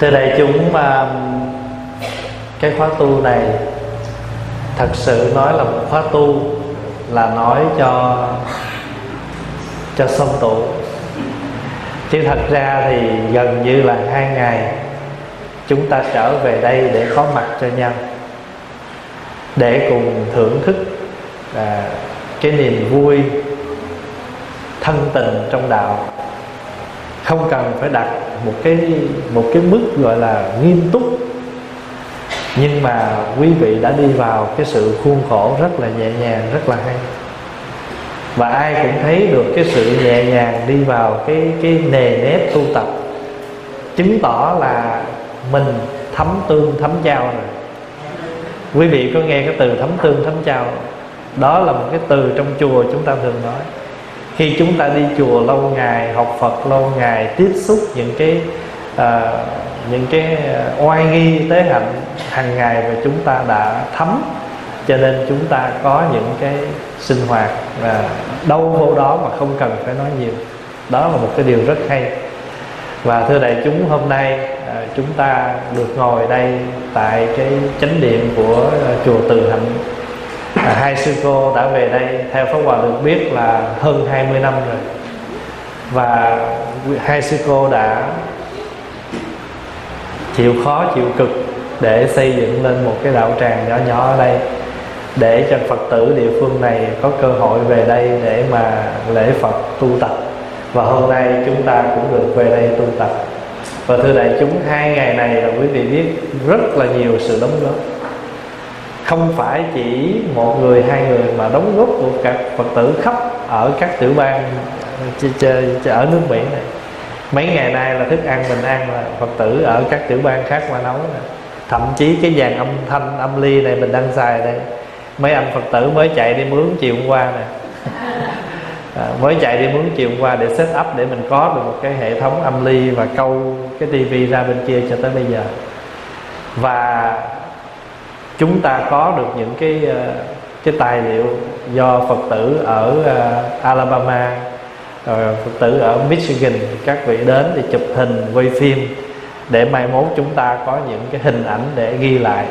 thưa đại chúng mà cái khóa tu này thật sự nói là một khóa tu là nói cho cho xong tụ. Chứ thật ra thì gần như là hai ngày chúng ta trở về đây để có mặt cho nhau để cùng thưởng thức à, cái niềm vui thân tình trong đạo. Không cần phải đặt một cái một cái mức gọi là nghiêm túc. Nhưng mà quý vị đã đi vào cái sự khuôn khổ rất là nhẹ nhàng, rất là hay. Và ai cũng thấy được cái sự nhẹ nhàng đi vào cái cái nề nếp tu tập. Chứng tỏ là mình thấm tương thấm trao rồi. Quý vị có nghe cái từ thấm tương thấm trao đó là một cái từ trong chùa chúng ta thường nói khi chúng ta đi chùa lâu ngày học phật lâu ngày tiếp xúc những cái à, những cái à, oai nghi tế hạnh hàng ngày mà chúng ta đã thấm cho nên chúng ta có những cái sinh hoạt và đâu vô đó mà không cần phải nói nhiều. Đó là một cái điều rất hay. Và thưa đại chúng hôm nay à, chúng ta được ngồi đây tại cái chánh điện của à, chùa Từ Hạnh à, hai sư cô đã về đây theo pháp hòa được biết là hơn 20 năm rồi. Và hai sư cô đã chịu khó chịu cực để xây dựng lên một cái đạo tràng nhỏ nhỏ ở đây để cho phật tử địa phương này có cơ hội về đây để mà lễ phật tu tập. Và hôm nay chúng ta cũng được về đây tu tập. Và thưa đại chúng hai ngày này là quý vị biết rất là nhiều sự đóng góp không phải chỉ một người hai người mà đóng góp của các phật tử khắp ở các tiểu bang ở nước mỹ này. Mấy ngày nay là thức ăn mình ăn là phật tử ở các tiểu bang khác qua nấu nè. Thậm chí cái dàn âm thanh âm ly này mình đang xài đây. Mấy anh phật tử mới chạy đi mướn chiều hôm qua nè. À, mới chạy đi mướn chiều hôm qua để set up để mình có được một cái hệ thống âm ly và câu cái tivi ra bên kia cho tới bây giờ. Và chúng ta có được những cái ờ, cái tài liệu do phật tử ở ờ, Alabama rồi phật tử ở Michigan các vị đến thì chụp hình, quay phim để mai mốt chúng ta có những cái hình ảnh để ghi lại.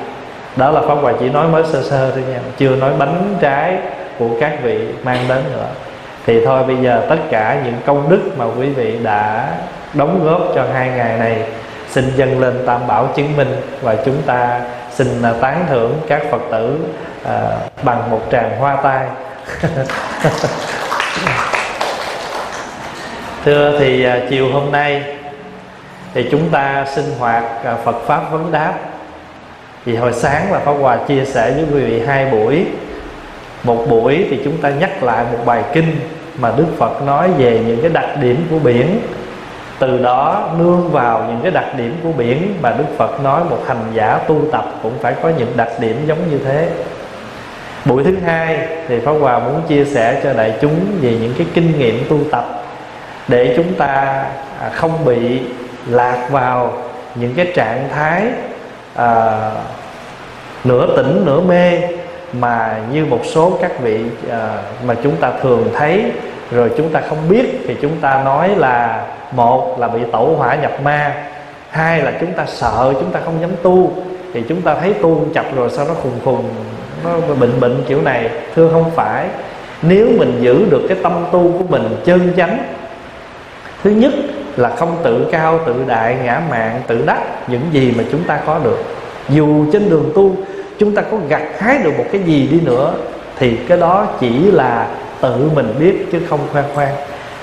Đó là pháp hòa chỉ nói mới sơ sơ thôi nha, chưa nói bánh trái của các vị mang đến nữa. Thì thôi, bây giờ tất cả những công đức mà quý vị đã đóng góp cho hai ngày này, xin dâng lên tam bảo chứng minh và chúng ta xin à, tán thưởng các phật tử à, bằng một tràng hoa tai. Thưa thì à, chiều hôm nay thì chúng ta sinh hoạt à, Phật pháp vấn đáp. Thì hồi sáng là Pháp Hòa chia sẻ với quý vị hai buổi. Một buổi thì chúng ta nhắc lại một bài kinh mà Đức Phật nói về những cái đặc điểm của biển từ đó nương vào những cái đặc điểm của biển mà Đức Phật nói một hành giả tu tập cũng phải có những đặc điểm giống như thế. Buổi thứ hai thì Pháp Hòa muốn chia sẻ cho đại chúng về những cái kinh nghiệm tu tập để chúng ta à, không bị lạc vào những cái trạng thái à, nửa tỉnh nửa mê mà như một số các vị à, mà chúng ta thường thấy rồi chúng ta không biết thì chúng ta nói là một là bị tẩu hỏa nhập ma, hai là chúng ta sợ, chúng ta không dám tu. Thì chúng ta thấy tu chập rồi sau nó khùng khùng, nó bệnh bệnh kiểu này. Thưa không phải, nếu mình giữ được cái tâm tu của mình chân chánh, thứ nhất là không tự cao, tự đại, ngã mạn tự đắc, những gì mà chúng ta có được. Dù trên đường tu, chúng ta có gặt hái được một cái gì đi nữa, thì cái đó chỉ là tự mình biết chứ không khoe khoang.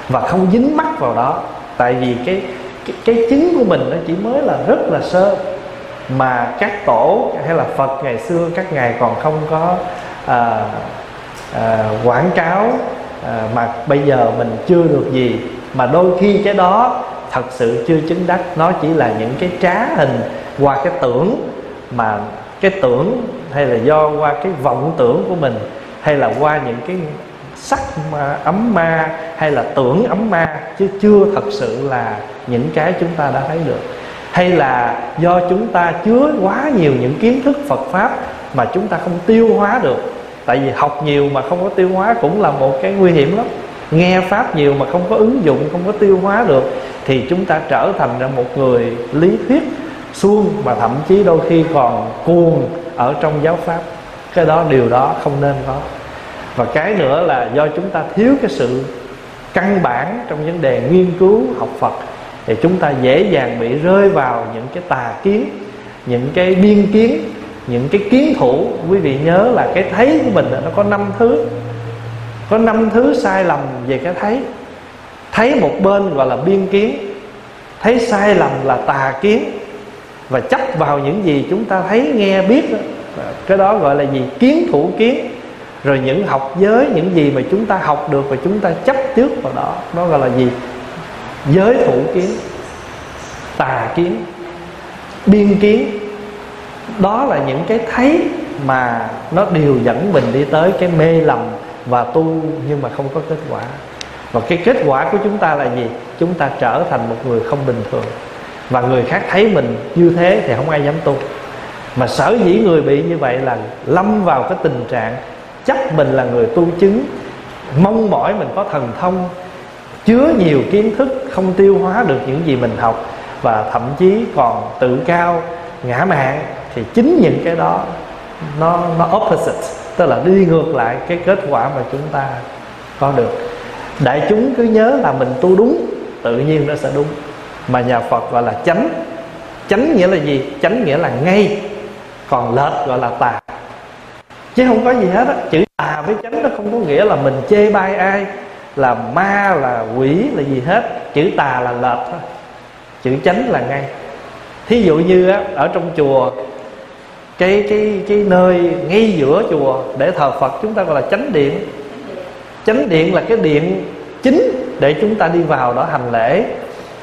Và không dính mắc vào đó. Tại vì cái cái, cái chứng của mình nó chỉ mới là rất là sơ. Mà các tổ hay là phật ngày xưa các ngài còn không có à, à, quảng cáo à, mà bây giờ mình chưa được gì. Mà đôi khi cái đó thật sự chưa chứng đắc. Nó chỉ là những cái trá hình qua cái tưởng mà cái tưởng hay là do qua cái vọng tưởng của mình hay là qua những cái sắc ma, ấm ma hay là tưởng ấm ma chứ chưa thật sự là những cái chúng ta đã thấy được. Hay là do chúng ta chứa quá nhiều những kiến thức Phật pháp mà chúng ta không tiêu hóa được. Tại vì học nhiều mà không có tiêu hóa cũng là một cái nguy hiểm lắm. Nghe pháp nhiều mà không có ứng dụng không có tiêu hóa được thì chúng ta trở thành ra một người lý thuyết suông mà thậm chí đôi khi còn cuồng ở trong giáo pháp. Cái đó điều đó không nên có và cái nữa là do chúng ta thiếu cái sự căn bản trong vấn đề nghiên cứu, học Phật, thì chúng ta dễ dàng bị rơi vào những cái tà kiến, những cái biên kiến, những cái kiến thủ. Quý vị nhớ là cái thấy của mình nó có năm thứ, có năm thứ sai lầm về cái thấy. Thấy một bên gọi là biên kiến, thấy sai lầm là tà kiến. Và chấp vào những gì chúng ta thấy, nghe, biết đó. cái đó gọi là gì? Kiến thủ kiến rồi những học giới, những gì mà chúng ta học được và chúng ta chấp trước vào đó nó gọi là gì? Giới thủ kiến, tà kiến, biên kiến. Đó là những cái thấy mà nó điều dẫn mình đi tới cái mê lầm và tu nhưng mà không có kết quả. Và cái kết quả của chúng ta là gì? Chúng ta trở thành một người không bình thường. Và người khác thấy mình như thế thì không ai dám tu. Mà sở dĩ người bị như vậy là lâm vào cái tình trạng chấp mình là người tu chứng. Mong mỏi mình có thần thông. Chứa nhiều kiến thức, không tiêu hóa được những gì mình học. Và thậm chí còn tự cao, ngã mạn thì chính những cái đó, nó nó opposite. Tức là đi ngược lại cái kết quả mà chúng ta có được. Đại chúng cứ nhớ là mình tu đúng, tự nhiên nó sẽ đúng. Mà nhà phật gọi là chánh. Chánh nghĩa là gì? Chánh nghĩa là ngay. Còn lệch gọi là tà chứ không có gì hết á. Chữ tà với chánh nó không có nghĩa là mình chê bai ai là ma là quỷ là gì hết. Chữ tà là lệch thôi. Chữ chánh là ngay. Thí dụ như á, ở trong chùa cái cái cái nơi ngay giữa chùa để thờ Phật chúng ta gọi là chánh điện. Chánh điện là cái điện chính để chúng ta đi vào đó hành lễ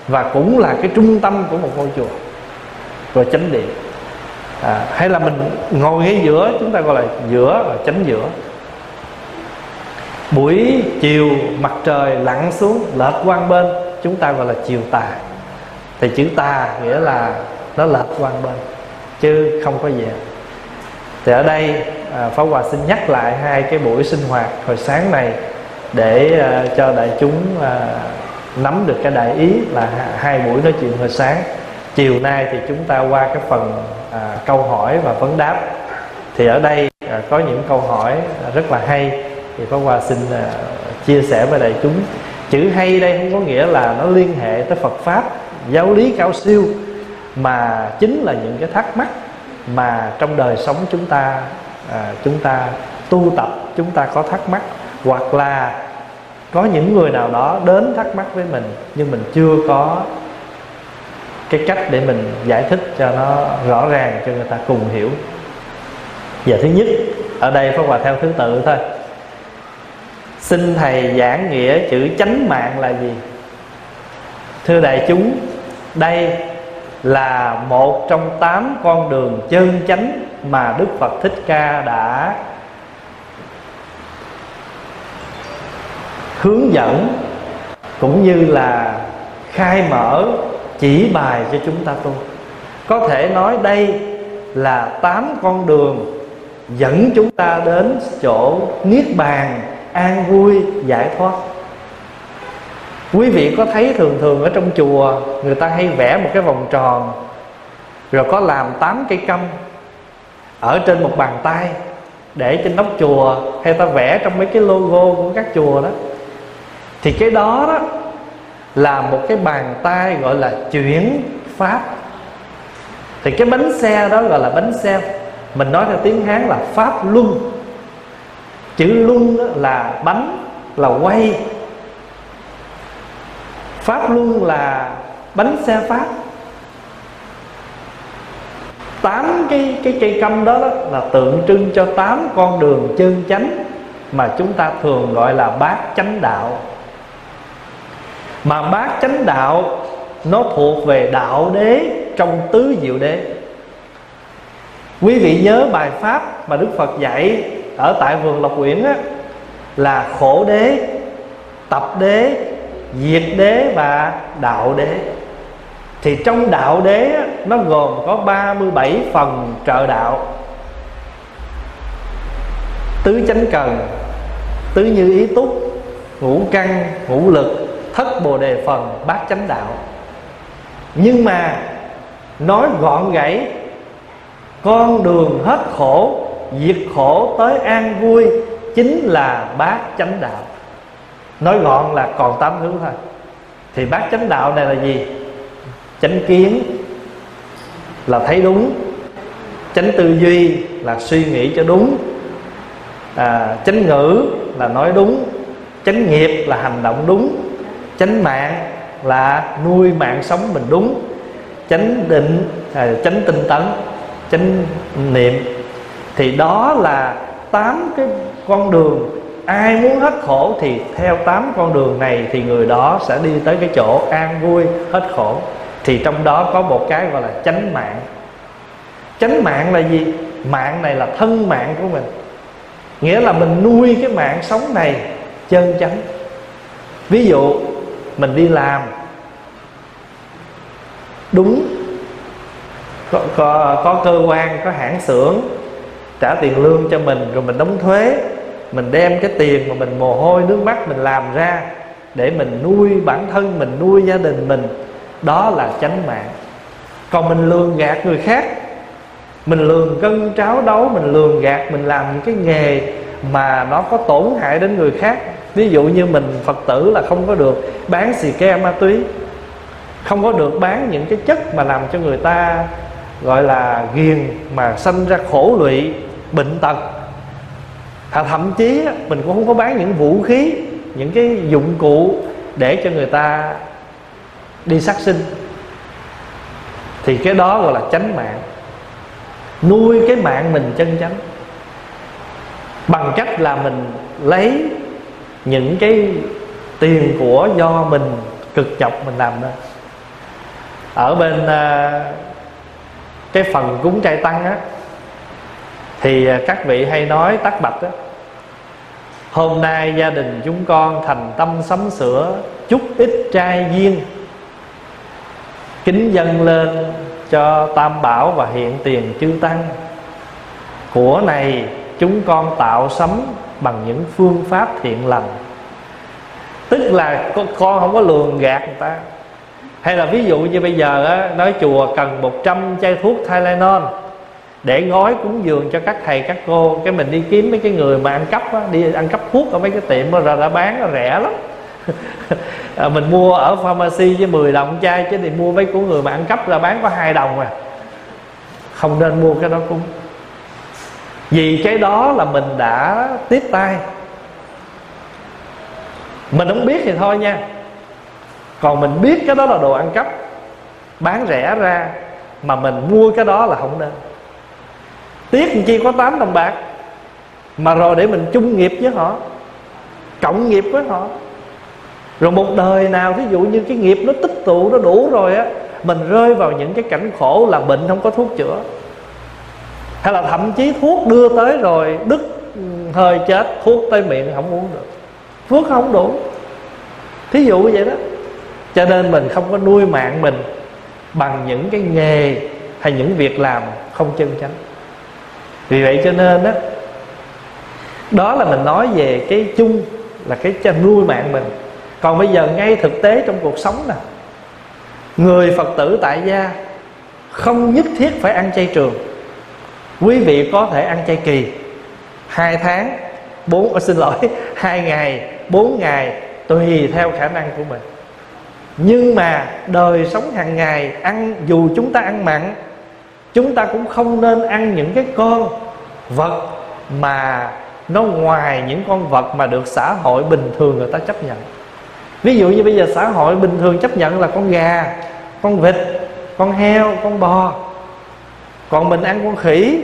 và cũng là cái trung tâm của một ngôi chùa. Rồi chánh điện à, hay là mình ngồi ngay giữa chúng ta gọi là giữa và chánh giữa. Buổi chiều mặt trời lặn xuống lệch quang bên chúng ta gọi là chiều tà. Thì chữ tà nghĩa là nó lệch quang bên chứ không có gì thì ở đây à, Pháp Hòa xin nhắc lại hai cái buổi sinh hoạt hồi sáng này để à, cho đại chúng à, nắm được cái đại ý là hai buổi nói chuyện hồi sáng chiều nay thì chúng ta qua cái phần à, câu hỏi và vấn đáp. Thì ở đây à, có những câu hỏi à, rất là hay. Thì Pháp Hòa xin à, chia sẻ với đại chúng. Chữ hay đây không có nghĩa là nó liên hệ tới Phật pháp giáo lý cao siêu mà chính là những cái thắc mắc mà trong đời sống chúng ta à, chúng ta tu tập chúng ta có thắc mắc. Hoặc là có những người nào đó đến thắc mắc với mình nhưng mình chưa có cái cách để mình giải thích cho nó rõ ràng, cho người ta cùng hiểu. Và thứ nhất, ở đây phải hòa theo thứ tự thôi. Xin thầy giảng nghĩa chữ chánh mạng là gì? Thưa đại chúng, đây là một trong tám con đường chân chánh mà Đức Phật Thích Ca đã hướng dẫn, cũng như là khai mở chỉ bài cho chúng ta tu. Có thể nói đây là tám con đường dẫn chúng ta đến chỗ niết bàn an vui giải thoát. Quý vị có thấy thường thường ở trong chùa, người ta hay vẽ một cái vòng tròn, rồi có làm tám cây câm ở trên một bàn tay để trên nóc chùa, hay ta vẽ trong mấy cái logo của các chùa đó. Thì cái đó đó là một cái bàn tay gọi là chuyển pháp. Thì cái bánh xe đó gọi là bánh xe. Mình nói theo tiếng hán là pháp luân. Chữ luân là bánh là quay. Pháp luân là bánh xe pháp. Tám cái cái cây câm đó, đó là tượng trưng cho tám con đường chân chánh mà chúng ta thường gọi là bát chánh đạo mà bát chánh đạo nó thuộc về đạo đế trong tứ diệu đế. Quý vị nhớ bài pháp mà đức phật dạy ở tại vườn lộc uyển á là khổ đế tập đế diệt đế và đạo đế. Thì trong đạo đế á, nó gồm có 37 phần trợ đạo. Tứ chánh cần tứ như ý túc ngũ căn ngũ lực thất bồ đề phần bát chánh đạo. Nhưng mà nói gọn gãy con đường hết khổ diệt khổ tới an vui chính là bát chánh đạo. Nói gọn là còn tám thứ thôi. Thì bát chánh đạo này là gì? Chánh kiến là thấy đúng chánh tư duy là suy nghĩ cho đúng à, chánh ngữ là nói đúng chánh nghiệp là hành động đúng chánh mạng là nuôi mạng sống mình đúng. Chánh định à, chánh tinh tấn chánh niệm. Thì đó là tám cái con đường. Ai muốn hết khổ thì theo tám con đường này thì người đó sẽ đi tới cái chỗ an vui hết khổ. Thì trong đó có một cái gọi là chánh mạng. Chánh mạng là gì? Mạng này là thân mạng của mình. Nghĩa là mình nuôi cái mạng sống này chân chánh. Ví dụ mình đi làm. Đúng. Có, có, có cơ quan có hãng xưởng trả tiền lương cho mình rồi mình đóng thuế. Mình đem cái tiền mà mình mồ hôi nước mắt mình làm ra để mình nuôi bản thân mình nuôi gia đình mình. Đó là chánh mạng. Còn mình lường gạt người khác. Mình lường cân tráo đấu mình lường gạt mình làm những cái nghề mà nó có tổn hại đến người khác ví dụ như mình phật tử là không có được bán xì ke ma túy, không có được bán những cái chất mà làm cho người ta gọi là ghiền mà sanh ra khổ lụy, bệnh tật. Thậm chí mình cũng không có bán những vũ khí, những cái dụng cụ để cho người ta đi sát sinh. Thì cái đó gọi là chánh mạng. Nuôi cái mạng mình chân chánh. Bằng cách là mình lấy những cái tiền của do mình cực nhọc mình làm ra ở bên à, cái phần cúng trai tăng á thì à, các vị hay nói tắc bạch á hôm nay gia đình chúng con thành tâm sắm sửa chút ít trai duyên kính dâng lên cho tam bảo và hiện tiền chư tăng. Của này chúng con tạo sắm bằng những phương pháp thiện lành. Tức là con, con không có lường gạt người ta. Hay là ví dụ như bây giờ á, nói chùa cần 100 chai thuốc Tylenol để gói cúng dường cho các thầy các cô. Cái mình đi kiếm mấy cái người mà ăn cắp á, đi ăn cắp thuốc ở mấy cái tiệm mà ra đã bán nó rẻ lắm. À, mình mua ở pharmacy với 10 đồng chai chứ thì mua mấy của người mà ăn cắp ra bán có hai đồng à. Không nên mua cái đó cũng vì cái đó là mình đã tiếp tay. Mình không biết thì thôi nha. Còn mình biết cái đó là đồ ăn cắp, bán rẻ ra mà mình mua cái đó là không nên. Tiếc chi có 8 đồng bạc, mà rồi để mình chung nghiệp với họ, cộng nghiệp với họ. Rồi một đời nào ví dụ như cái nghiệp nó tích tụ, nó đủ rồi á, mình rơi vào những cái cảnh khổ là bệnh không có thuốc chữa hay là thậm chí thuốc đưa tới rồi, đứt ừ, hơi chết, thuốc tới miệng không uống được. Phước không đủ. Thí dụ như vậy đó. Cho nên mình không có nuôi mạng mình bằng những cái nghề hay những việc làm không chân chánh. Vì vậy cho nên đó đó là mình nói về cái chung, là cái nuôi mạng mình. Còn bây giờ ngay thực tế trong cuộc sống nè, người phật tử tại gia không nhất thiết phải ăn chay trường quý vị có thể ăn chay kỳ. Hai tháng, bốn ờ, xin lỗi, hai ngày, bốn ngày, tùy theo khả năng của mình. Nhưng mà đời sống hàng ngày, ăn dù chúng ta ăn mặn, chúng ta cũng không nên ăn những cái con vật mà nó ngoài những con vật mà được xã hội bình thường người ta chấp nhận. Ví dụ như bây giờ xã hội bình thường chấp nhận là con gà, con vịt, con heo, con bò còn mình ăn con khỉ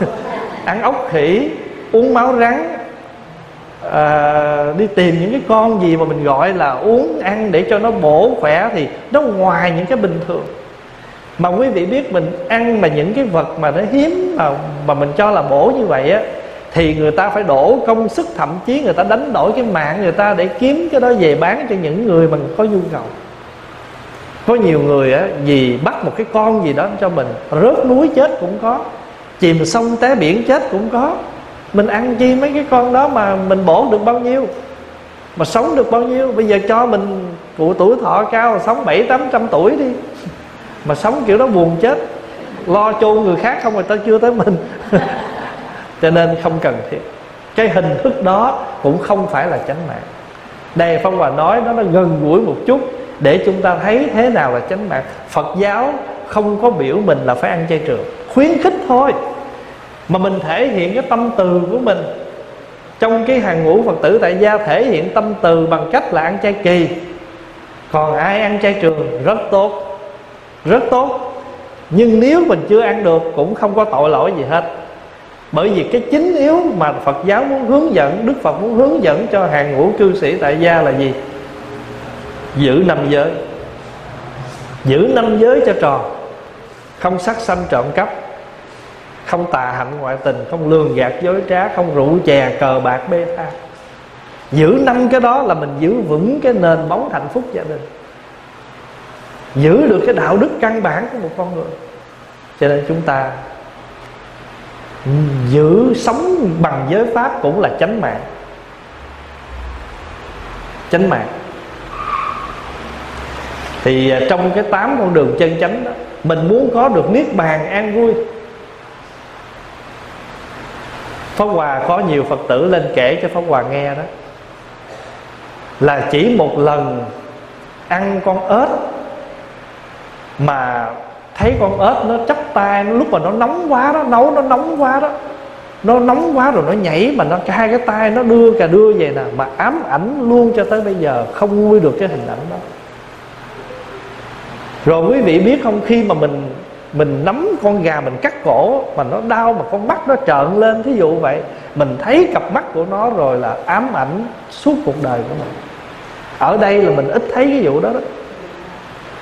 ăn ốc khỉ uống máu rắn à, đi tìm những cái con gì mà mình gọi là uống ăn để cho nó bổ khỏe thì nó ngoài những cái bình thường. Mà quý vị biết mình ăn mà những cái vật mà nó hiếm mà mà mình cho là bổ như vậy á thì người ta phải đổ công sức thậm chí người ta đánh đổi cái mạng người ta để kiếm cái đó về bán cho những người mà có nhu cầu có nhiều người á, vì bắt một cái con gì đó cho mình, rớt núi chết cũng có, chìm sông té biển chết cũng có. Mình ăn chi mấy cái con đó mà mình bổ được bao nhiêu, mà sống được bao nhiêu? Bây giờ cho mình cụ tuổi thọ cao, sống bảy, tám trăm tuổi đi. Mà sống kiểu đó buồn chết, lo chôn người khác không rồi ta chưa tới mình. Cho nên không cần thiết. Cái hình thức đó cũng không phải là chánh mạng. Đây phong hòa nói nó nó gần gũi một chút để chúng ta thấy thế nào là chánh mạng. Phật giáo không có biểu mình là phải ăn chay trường. Khuyến khích thôi. Mà mình thể hiện cái tâm từ của mình. Trong cái hàng ngũ phật tử tại gia thể hiện tâm từ bằng cách là ăn chay kỳ. Còn ai ăn chay trường rất tốt. Rất tốt. Nhưng nếu mình chưa ăn được cũng không có tội lỗi gì hết. Bởi vì cái chính yếu mà Phật giáo muốn hướng dẫn, Đức Phật muốn hướng dẫn cho hàng ngũ cư sĩ tại gia là gì? Giữ năm giới. Giữ năm giới cho tròn. Không sát sanh trộm cắp. Không tà hạnh ngoại tình. Không lường gạt dối trá. Không rượu chè cờ bạc bê tha. Giữ năm cái đó là mình giữ vững cái nền móng hạnh phúc gia đình. Giữ được cái đạo đức căn bản của một con người. Cho nên chúng ta giữ sống bằng giới pháp cũng là chánh mạng. Chánh mạng thì à, trong cái tám con đường chân chánh đó, mình muốn có được niết bàn an vui. Pháp Hòa có nhiều Phật tử lên kể cho Pháp Hòa nghe đó. Là chỉ một lần ăn con ếch Mà thấy con ếch nó chắp tay Lúc mà nó nóng quá đó, Nấu nó nóng quá đó, Nó nóng quá rồi nó nhảy Mà nó hai cái tay nó đưa cà đưa về nè, Mà ám ảnh luôn cho tới bây giờ, Không nguôi được cái hình ảnh đó. Rồi quý vị biết không, Khi mà mình mình nắm con gà mình cắt cổ mà nó đau mà con mắt nó trợn lên, thí dụ vậy, mình thấy cặp mắt của nó rồi là ám ảnh suốt cuộc đời của mình. Ở đây là mình ít thấy cái vụ đó đó.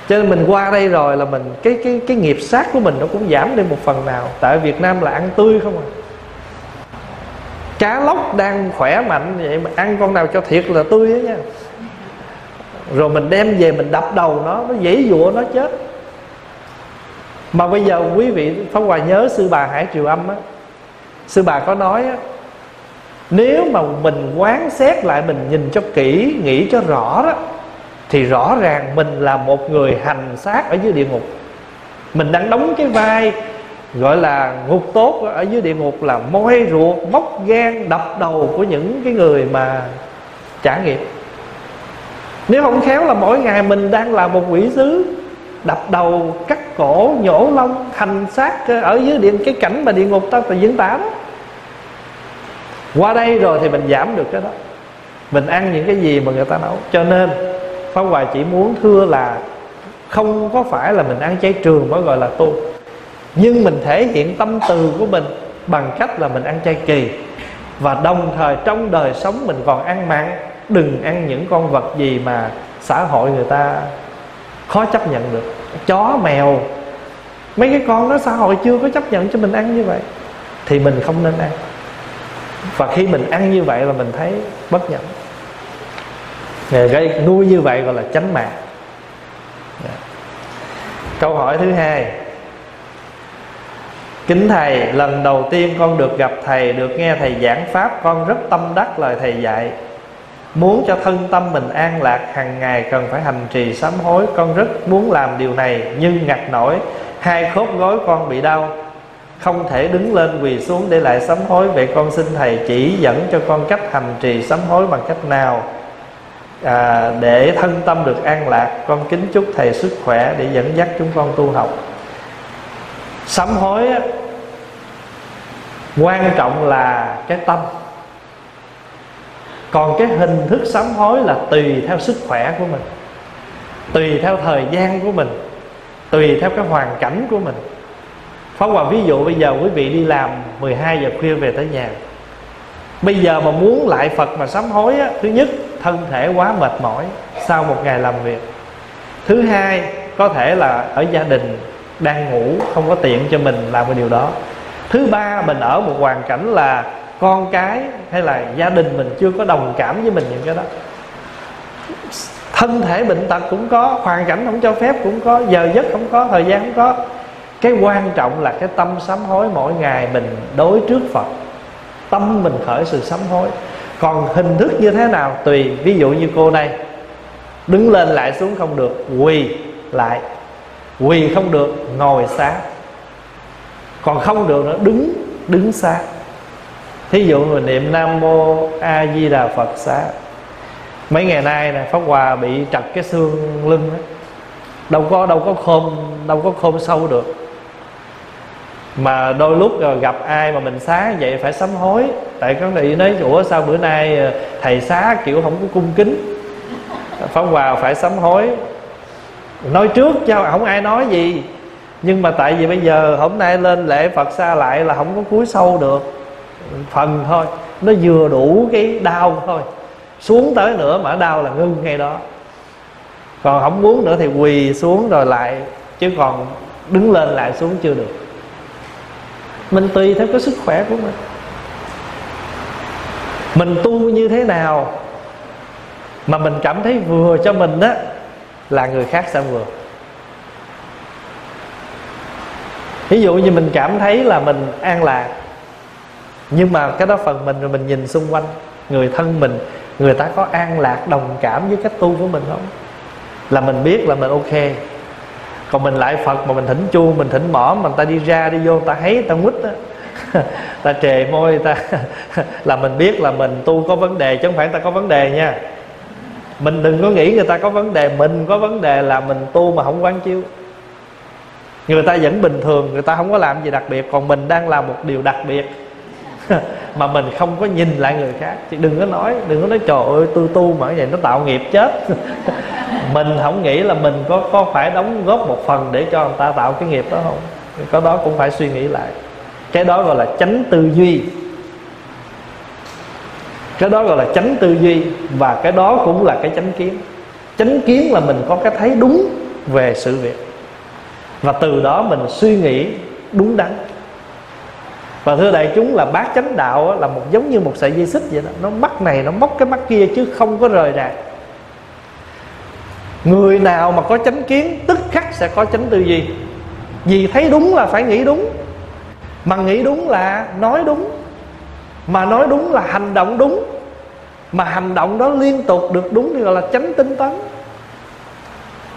Cho nên mình qua đây rồi là mình, cái cái cái nghiệp sát của mình nó cũng giảm đi một phần nào. Tại Việt Nam là ăn tươi không à. Cá lóc đang khỏe mạnh, vậy mà ăn con nào cho thiệt là tươi á nha rồi mình đem về mình đập đầu nó nó dễ dụa nó chết. Mà bây giờ quý vị Pháp Hòa nhớ sư bà Hải Triều Âm á. Sư bà có nói á, Nếu mà mình quán xét lại Mình nhìn cho kỹ, Nghĩ cho rõ đó, Thì rõ ràng mình là một người hành xác Ở dưới địa ngục. Mình đang đóng cái vai, Gọi là ngục tốt Ở dưới địa ngục là môi ruột, Móc gan, đập đầu của những cái người mà Trả nghiệp. Nếu không khéo là mỗi ngày Mình đang là một quỷ sứ, đập đầu, cắt cổ, nhổ lông, hành xác ờ, ở dưới điện, cái cảnh mà địa ngục ta phải diễn tả đó. Qua đây rồi thì mình giảm được cái đó. Mình ăn những cái gì mà người ta nấu. Cho nên, pháp hòa chỉ muốn thưa là không có phải là mình ăn chay trường mới gọi là tu. Nhưng mình thể hiện tâm từ của mình bằng cách là mình ăn chay kỳ. Và đồng thời trong đời sống mình còn ăn mặn đừng ăn những con vật gì mà xã hội người ta khó chấp nhận được. Chó, mèo, mấy cái con đó xã hội chưa có chấp nhận cho mình ăn như vậy thì mình không nên ăn. Và khi mình ăn như vậy là mình thấy bất nhẫn. Gây nuôi như vậy gọi là chánh mạng. Dạ. Câu hỏi thứ hai. Kính thầy, lần đầu tiên con được gặp thầy, được nghe thầy giảng pháp, con rất tâm đắc lời thầy dạy. Muốn cho thân tâm mình an lạc hàng ngày cần phải hành trì sám hối. Con rất muốn làm điều này nhưng ngặt nổi Hai khớp gối con bị đau. Không thể đứng lên quỳ xuống để lại sám hối. Vậy con xin Thầy chỉ dẫn cho con cách hành trì sám hối bằng cách nào? À, Để thân tâm được an lạc Con kính chúc Thầy sức khỏe để dẫn dắt chúng con tu học. Sám hối Quan trọng là cái tâm còn cái hình thức sám hối là tùy theo sức khỏe của mình tùy theo thời gian của mình tùy theo cái hoàn cảnh của mình. Pháp Hòa ví dụ bây giờ quý vị đi làm 12 giờ khuya về tới nhà. Bây giờ mà muốn lại Phật mà sám hối á, Thứ nhất thân thể quá mệt mỏi Sau một ngày làm việc. Thứ hai có thể là ở gia đình đang ngủ Không có tiện cho mình làm cái điều đó. Thứ ba mình ở một hoàn cảnh là con cái hay là gia đình mình chưa có đồng cảm với mình những cái đó? Thân thể bệnh tật cũng có, hoàn cảnh không cho phép cũng có, giờ giấc không có, thời gian không có. Cái quan trọng là cái tâm sám hối mỗi ngày mình đối trước phật. Tâm mình khởi sự sám hối. Còn hình thức như thế nào? Tùy, ví dụ như cô này đứng lên lại xuống không được, quỳ lại. Quỳ không được, ngồi sát. Còn không được nữa, đứng đứng sát thí dụ mình niệm nam mô a di đà phật xá. Mấy ngày nay nè, pháp hòa bị trật cái xương lưng đó. đâu có đâu có khôn đâu có khôn sâu được. Mà đôi lúc gặp ai mà mình xá vậy phải sám hối. Tại có người nói, ủa, sao bữa nay ờ, thầy xá kiểu không có cung kính? Pháp hòa phải sám hối. Nói trước cho không ai nói gì. Nhưng mà tại vì bây giờ hôm nay lên lễ phật xa lại là không có cúi sâu được phần thôi, nó vừa đủ cái đau thôi. Xuống tới nữa mà đau là ngưng ngay đó. Còn không muốn nữa thì quỳ xuống rồi lại, chứ còn đứng lên lại xuống chưa được. Mình tùy theo cái sức khỏe của mình. Mình tu như thế nào mà mình cảm thấy vừa cho mình á, là người khác sẽ vừa. Ví dụ như mình cảm thấy là mình an lạc nhưng mà cái đó phần mình rồi mình nhìn xung quanh người thân mình, người ta có an lạc, đồng cảm với cách tu của mình không? Là mình biết là mình ok. Còn mình lại phật mà mình thỉnh chu mình thỉnh mỏ, mà người ta đi ra, đi vô, người ta thấy, người ta quýt á. Ta trề môi ta là mình biết là mình tu có vấn đề, chứ không phải ta có vấn đề nha. Mình đừng có nghĩ người ta có vấn đề, mình có vấn đề là mình tu mà không quán chiếu. Người ta vẫn bình thường, người ta không có làm gì đặc biệt, còn mình đang làm một điều đặc biệt. mà mình không có nhìn lại người khác. Thì đừng có nói, đừng có nói, trời ơi, tôi tu mà vậy nó tạo nghiệp chết. Mình không nghĩ là mình có có phải đóng góp một phần để cho người ta tạo cái nghiệp đó không? Có đó cũng phải suy nghĩ lại. Cái đó gọi là tránh tư duy. Cái đó gọi là tránh tư duy và cái đó cũng là cái chánh kiến. Chánh kiến là mình có cái thấy đúng về sự việc. Và từ đó mình suy nghĩ đúng đắn và thưa đại chúng là bát chánh đạo là một giống như một sợi dây xích vậy đó. Nó mắt này, nó móc cái mắt kia chứ không có rời rạc. Người nào mà có chánh kiến, tức khắc sẽ có chánh tư duy. Vì thấy đúng là phải nghĩ đúng. Mà nghĩ đúng là nói đúng. Mà nói đúng là hành động đúng. Mà hành động đó liên tục được đúng thì gọi là chánh tinh tấn.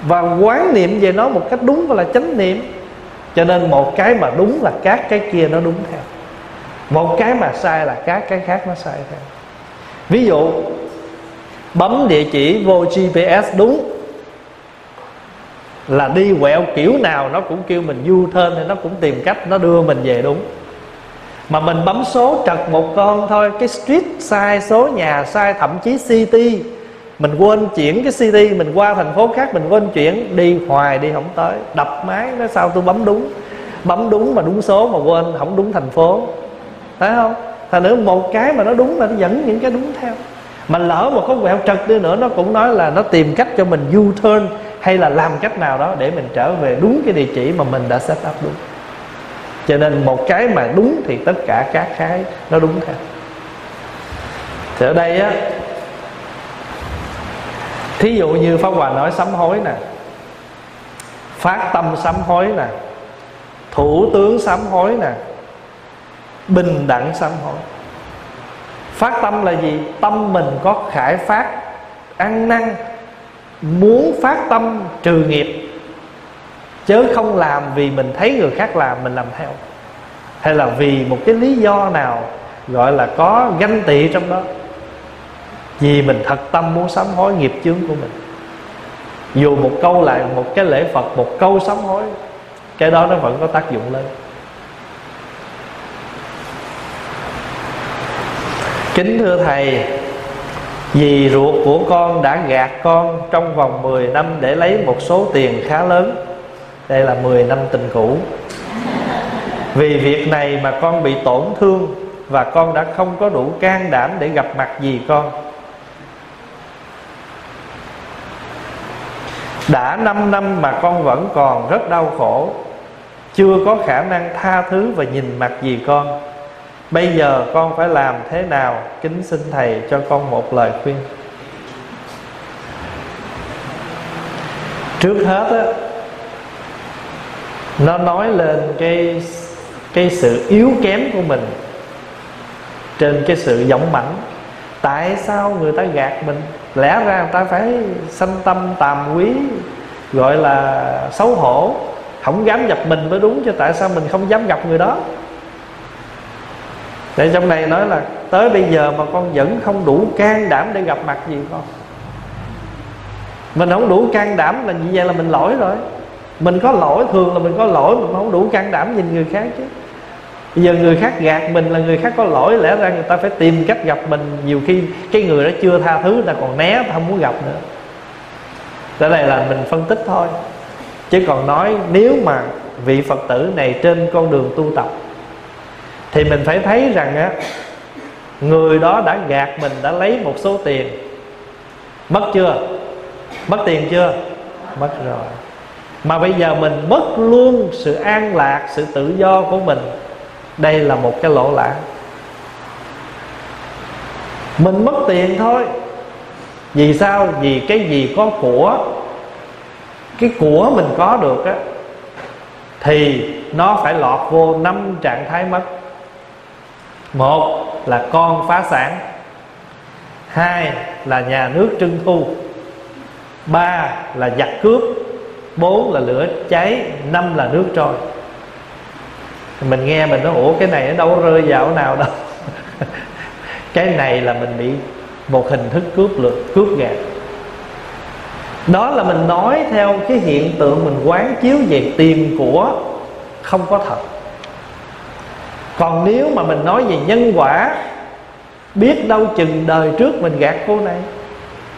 Và quán niệm về nó một cách đúng gọi là chánh niệm. Cho nên một cái mà đúng là các cái kia nó đúng theo một cái mà sai là các cái khác nó sai theo. Ví dụ, bấm địa chỉ vô gps đúng là đi quẹo kiểu nào nó cũng kêu mình du thên thì nó cũng tìm cách nó đưa mình về đúng. Mà mình bấm số trật một con thôi, cái street sai số nhà sai, thậm chí city. Mình quên chuyển cái city, mình qua thành phố khác mình quên chuyển, đi hoài đi không tới. Đập máy nói sao tôi bấm đúng. Bấm đúng mà đúng số mà quên không đúng thành phố phải không? Thành nữa một cái mà nó đúng là nó dẫn những cái đúng theo. Mà lỡ mà có quẹo trật đi nữa, nó cũng nói là nó tìm cách cho mình u turn hay là làm cách nào đó để mình trở về đúng cái địa chỉ mà mình đã set up đúng. Cho nên một cái mà đúng thì tất cả các cái nó đúng theo. Thì ở đây á, thí dụ như pháp hòa nói sám hối nè, phát tâm sám hối nè, thủ tướng sám hối nè bình đẳng sám hối. Phát tâm là gì? Tâm mình có khải phát, ăn năn, muốn phát tâm trừ nghiệp. Chớ không làm vì mình thấy người khác làm, mình làm theo. Hay là vì một cái lý do nào gọi là có ganh tị trong đó. Vì mình thật tâm muốn sám hối nghiệp chướng của mình. Dù một câu lại, một cái lễ phật, một câu sám hối, cái đó nó vẫn có tác dụng lên. Kính thưa thầy, vì ruột của con đã gạt con trong vòng 10 năm để lấy một số tiền khá lớn. Đây là 10 năm tình cũ. Vì việc này mà con bị tổn thương và con đã không có đủ can đảm để gặp mặt gì con. Đã 5 năm mà con vẫn còn rất đau khổ, chưa có khả năng tha thứ và nhìn mặt gì con bây giờ con phải làm thế nào kính xin thầy cho con một lời khuyên? Trước hết á, nó nói lên cái cái sự yếu kém của mình trên cái sự giọng mảnh. Tại sao người ta gạt mình? Lẽ ra người ta phải sanh tâm tàm quý, gọi là xấu hổ, không dám gặp mình mới đúng chứ tại sao mình không dám gặp người đó? Để trong này nói là tới bây giờ mà con vẫn không đủ can đảm để gặp mặt gì con. Mình không đủ can đảm là như vậy là mình lỗi rồi. Mình có lỗi thường là mình có lỗi, mình không đủ can đảm nhìn người khác chứ. Bây giờ người khác gạt mình là người khác có lỗi, lẽ ra người ta phải tìm cách gặp mình. Nhiều khi cái người đó chưa tha thứ ta còn né ta không muốn gặp nữa. Cái này là mình phân tích thôi. Chứ còn nói nếu mà vị phật tử này trên con đường tu tập thì mình phải thấy rằng á, người đó đã gạt mình, đã lấy một số tiền. Mất chưa? Mất tiền chưa? Mất rồi. Mà bây giờ mình mất luôn sự an lạc, sự tự do của mình. Đây là một cái lỗ lãng mình mất tiền thôi. Vì sao? Vì cái gì có của, cái của mình có được á, thì nó phải lọt vô năm trạng thái mất một là con phá sản. Hai là nhà nước trưng thu. Ba là giặc cướp. Bốn là lửa cháy. Năm là nước trôi. Mình nghe mình nói, ủa, cái này nó đâu rơi vào nào đâu. Cái này là mình bị một hình thức cướp lượt cướp gạt. Đó là mình nói theo cái hiện tượng mình quán chiếu về tiền của không có thật còn nếu mà mình nói về nhân quả, biết đâu chừng đời trước mình gạt cô này.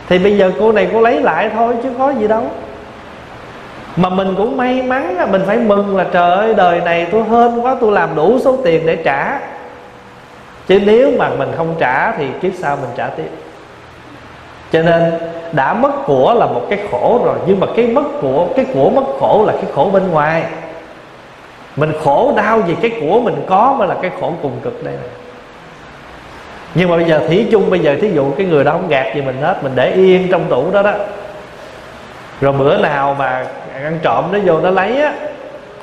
Thì bây giờ cô này cô lấy lại thôi, chứ có gì đâu. Mà mình cũng may mắn là mình phải mừng là trời ơi, đời này tôi hên quá, tôi làm đủ số tiền để trả. Chứ nếu mà mình không trả thì kiếp sau mình trả tiếp. Cho nên đã mất của là một cái khổ rồi, nhưng mà cái mất của, cái của mất khổ là cái khổ bên ngoài mình khổ đau vì cái của mình có mới là cái khổ cùng cực đây này. Nhưng mà bây giờ thí chung, bây giờ thí dụ cái người đó không gạt gì mình hết, mình để yên trong tủ đó đó. Rồi bữa nào mà ăn trộm nó vô nó lấy á,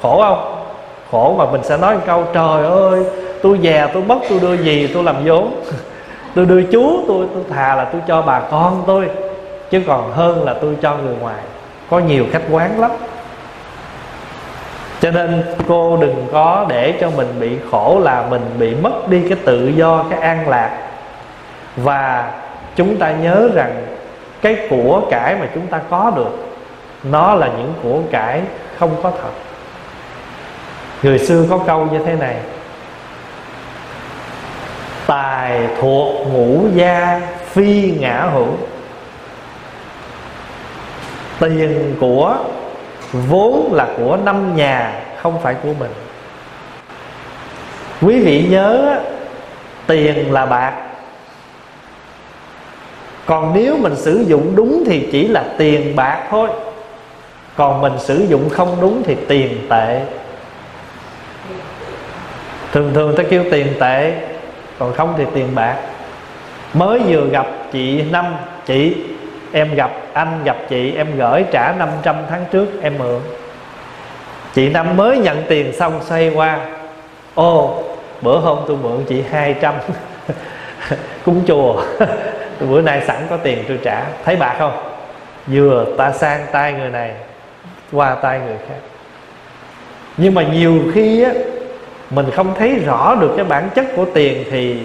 khổ không? Khổ mà mình sẽ nói một câu, trời ơi, tôi già, tôi mất, tôi đưa gì, tôi làm vốn. Tôi đưa chú, tôi tôi thà là tôi cho bà con tôi, chứ còn hơn là tôi cho người ngoài. Có nhiều khách quán lắm cho nên cô đừng có để cho mình bị khổ là mình bị mất đi cái tự do, cái an lạc. Và chúng ta nhớ rằng cái của cải mà chúng ta có được, nó là những của cải không có thật. Người xưa có câu như thế này, tài thuộc ngũ gia phi ngã hữu, tiền của vốn là của năm nhà, không phải của mình. Quý vị nhớ, tiền là bạc. Còn nếu mình sử dụng đúng thì chỉ là tiền bạc thôi. Còn mình sử dụng không đúng thì tiền tệ. Thường thường ta kêu tiền tệ, còn không thì tiền bạc. Mới vừa gặp chị năm, chị em gặp anh, gặp chị, em gửi trả 500 tháng trước, em mượn. Chị năm mới nhận tiền xong xoay qua. Ô, bữa hôm tôi mượn chị 200 cúng chùa. Bữa nay sẵn có tiền tôi trả. Thấy bạc không? Vừa ta sang tay người này, qua tay người khác. Nhưng mà nhiều khi á, mình không thấy rõ được cái bản chất của tiền thì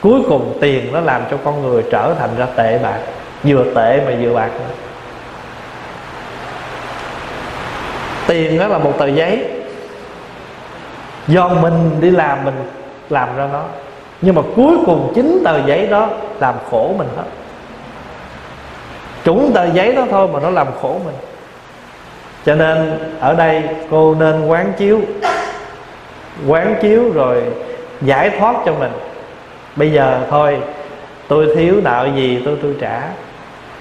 cuối cùng tiền nó làm cho con người trở thành ra tệ bạc vừa tệ mà vừa bạc. Tiền đó là một tờ giấy. Do mình đi làm, mình làm ra nó. Nhưng mà cuối cùng chính tờ giấy đó làm khổ mình hết. Chúng tờ giấy đó thôi mà nó làm khổ mình. Cho nên ở đây cô nên quán chiếu. Quán chiếu rồi giải thoát cho mình. Bây giờ thôi, tôi thiếu nợ gì tôi tôi trả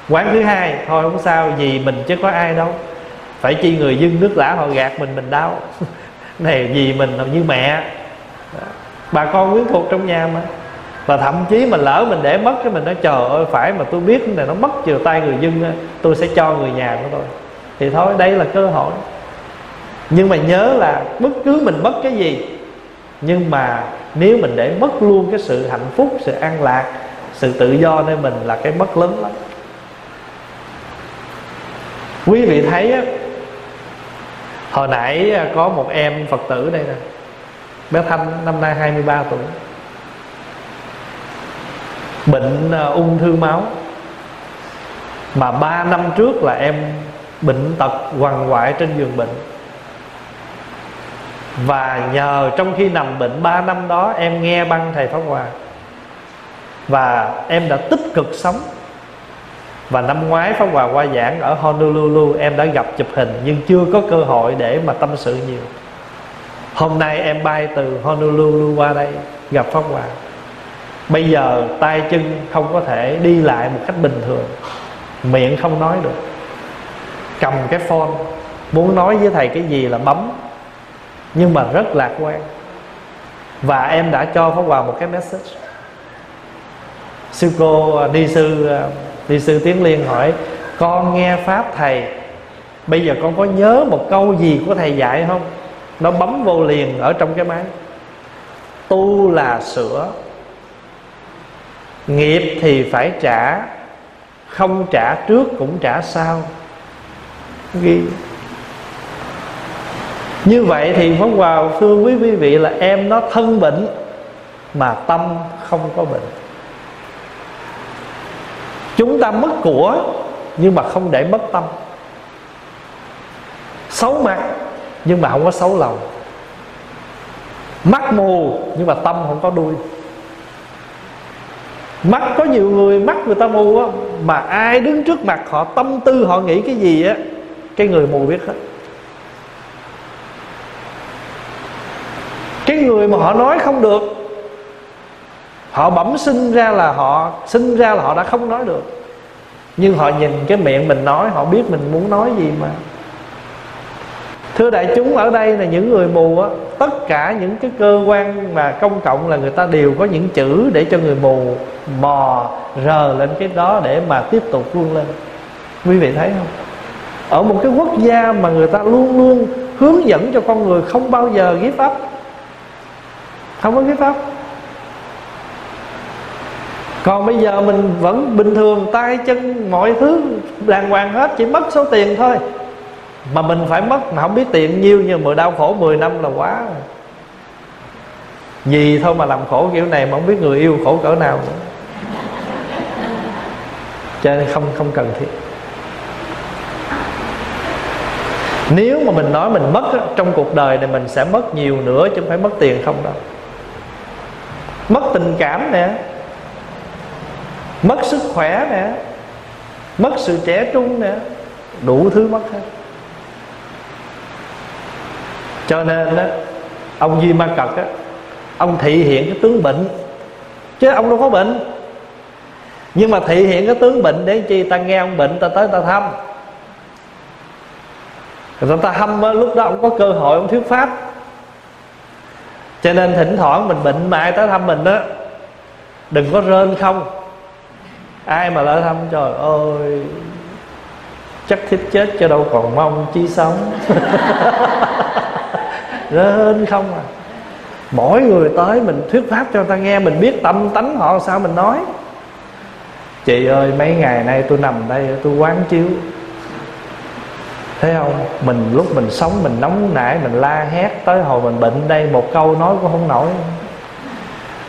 quán thứ hai, thôi không sao gì mình chứ có ai đâu. Phải chi người dưng nước lã họ gạt mình mình đau. Này gì mình như mẹ. Bà con quyến thuộc trong nhà mà. Và thậm chí mà lỡ mình để mất cái mình nói, trời ơi, phải mà tôi biết là này nó mất chiều tay người dân tôi sẽ cho người nhà của tôi thì thôi, đây là cơ hội. Nhưng mà nhớ là bất cứ mình mất cái gì, nhưng mà nếu mình để mất luôn cái sự hạnh phúc, sự an lạc, sự tự do nơi mình là cái mất lớn lắm quý vị thấy á, hồi nãy có một em phật tử đây nè, bé thanh, năm nay 23 tuổi. Bệnh ờ, ung thư máu. Mà ba năm trước là em bệnh tật quằn quại trên giường bệnh. Và nhờ trong khi nằm bệnh 3 năm đó, em nghe băng thầy Pháp Hòa. Và em đã tích cực sống và năm ngoái Pháp Hòa qua giảng ở Honolulu, em đã gặp chụp hình nhưng chưa có cơ hội để mà tâm sự nhiều. Hôm nay em bay từ Honolulu qua đây gặp Pháp Hòa. Bây giờ tay chân không có thể đi lại một cách bình thường. Miệng không nói được. Cầm cái phone, muốn nói với thầy cái gì là bấm. Nhưng mà rất lạc quan. Và em đã cho Pháp Hòa một cái message. Sư cô à, ni sư à, thì sư Tiến Liên hỏi, con nghe pháp thầy, bây giờ con có nhớ một câu gì của thầy dạy không? Nó bấm vô liền ở trong cái máy tu là sửa, nghiệp thì phải trả, không trả trước cũng trả sau. Ghi. Như vậy thì Pháp Hòa thưa quý quý vị là em nó thân bệnh mà tâm không có bệnh chúng ta mất của, nhưng mà không để mất tâm. Xấu mặt, nhưng mà không có xấu lòng. Mắt mù, nhưng mà tâm không có đuôi. Mắt có nhiều người, mắt người ta mù á, mà ai đứng trước mặt họ, tâm tư họ nghĩ cái gì á, cái người mù biết hết. Cái người mà họ nói không được họ bẩm sinh ra là họ sinh ra là họ đã không nói được. Nhưng họ nhìn cái miệng mình nói họ biết mình muốn nói gì mà. Thưa đại chúng ở đây là những người mù á. Tất cả những cái cơ quan mà công cộng là người ta đều có những chữ để cho người mù mò rờ lên cái đó để mà tiếp tục vươn lên. Quý vị thấy không? Ở một cái quốc gia mà người ta luôn luôn hướng dẫn cho con người không bao giờ ghép ấp, không có ghép ấp còn bây giờ mình vẫn bình thường, tay chân, mọi thứ đàng hoàng hết, chỉ mất số tiền thôi. Mà mình phải mất, mà không biết tiền nhiêu, nhưng mà đau khổ 10 năm là quá rồi. Gì thôi mà làm khổ kiểu này mà không biết người yêu khổ cỡ nào nữa. Cho nên không không cần thiết. Nếu mà mình nói mình mất trong cuộc đời này mình sẽ mất nhiều nữa chứ không phải mất tiền không đâu. Mất tình cảm nè mất sức khỏe nè mất sự trẻ trung nè đủ thứ mất hết. Cho nên đó ông duy ma cật á ông thị hiện cái tướng bệnh. Chứ ông đâu có bệnh. Nhưng mà thị hiện cái tướng bệnh để chi? Ta nghe ông bệnh ta tới ta thăm. Rồi ta thăm á, lúc đó ông có cơ hội ông thuyết pháp. Cho nên thỉnh thoảng mình bệnh mà ai tới thăm mình á đừng có rên không ai mà lỡ thăm, trời ơi, chắc thích chết cho đâu còn mong chi sống. Lên không à. Mỗi người tới mình thuyết pháp cho người ta nghe, mình biết tâm tánh họ sao mình nói. Chị ơi, mấy ngày nay tôi nằm đây, tôi quán chiếu. Thấy không? Mình lúc mình sống, mình nóng nảy, mình la hét tới hồi mình bệnh đây, một câu nói cũng không nổi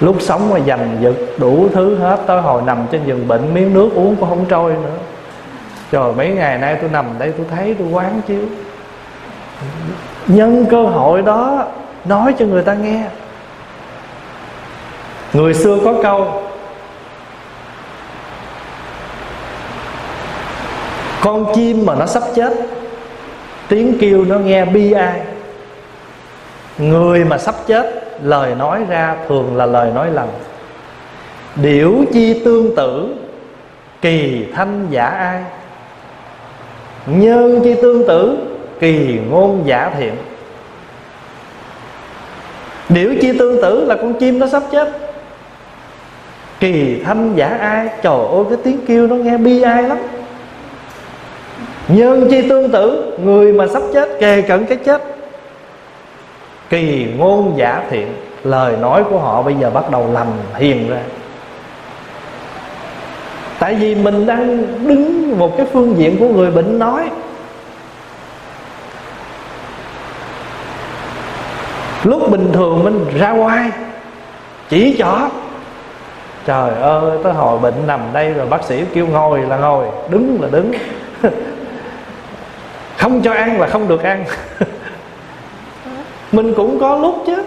lúc sống mà giành giật đủ thứ hết, tới hồi nằm trên giường bệnh, miếng nước uống cũng không trôi nữa. Trời, mấy ngày nay tôi nằm đây tôi thấy tôi quán chiếu. Nhân cơ hội đó, nói cho người ta nghe. Người xưa có câu, con chim mà nó sắp chết, tiếng kêu nó nghe bi ai. Người mà sắp chết lời nói ra thường là lời nói lầm điểu chi tương tử, kỳ thanh giả ai? Nhân chi tương tử, kỳ ngôn giả thiện. Điểu chi tương tử là con chim nó sắp chết. Kỳ thanh giả ai? Trời ơi, cái tiếng kêu nó nghe bi ai lắm. Nhân chi tương tử, người mà sắp chết, kề cận cái chết kỳ ngôn giả thiện, lời nói của họ bây giờ bắt đầu lầm hiền ra. Tại vì mình đang đứng một cái phương diện của người bệnh nói. Lúc bình thường mình ra ngoài, chỉ chó. trời ơi, tới hồi bệnh nằm đây rồi bác sĩ kêu ngồi là ngồi, đứng là đứng. Không cho ăn là không được ăn. mình cũng có lúc chứ.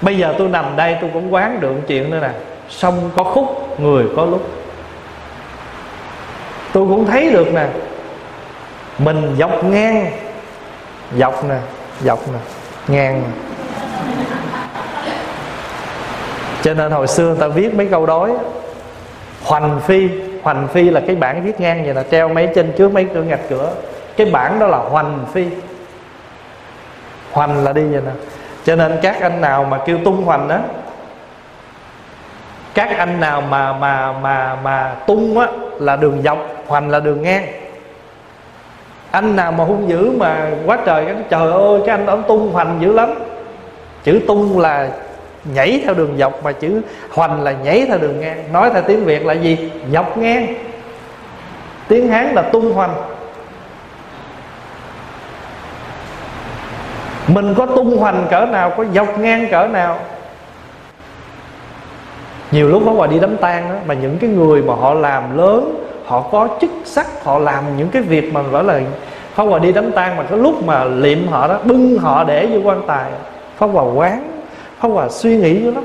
Bây giờ tôi nằm đây tôi cũng quán được chuyện nữa nè. Sông có khúc, người có lúc. Tôi cũng thấy được nè. Mình dọc ngang. Dọc nè dọc nè, ngang nè. Cho nên hồi xưa người ta viết mấy câu đối hoành phi hoành phi là cái bảng viết ngang vậy là treo mấy trên trước mấy cửa ngạch cửa. Cái bảng đó là hoành phi hoành là đi vậy nè. Cho nên các anh nào mà kêu tung hoành đó các anh nào mà mà mà mà tung á là đường dọc, hoành là đường ngang. Anh nào mà hung dữ mà quá trời cái trời ơi cái anh đó tung hoành dữ lắm. Chữ tung là nhảy theo đường dọc mà chữ hoành là nhảy theo đường ngang. Nói theo tiếng việt là gì? Dọc ngang. Tiếng hán là tung hoành. Mình có tung hoành cỡ nào có dọc ngang cỡ nào. Nhiều lúc nó qua đi đám tang đó mà những cái người mà họ làm lớn họ có chức sắc họ làm những cái việc mà gọi là Pháp Hòa đi đám tang mà cái lúc mà liệm họ đó Bưng họ để vô quan tài. Pháp Hòa quán Pháp Hòa suy nghĩ dữ lắm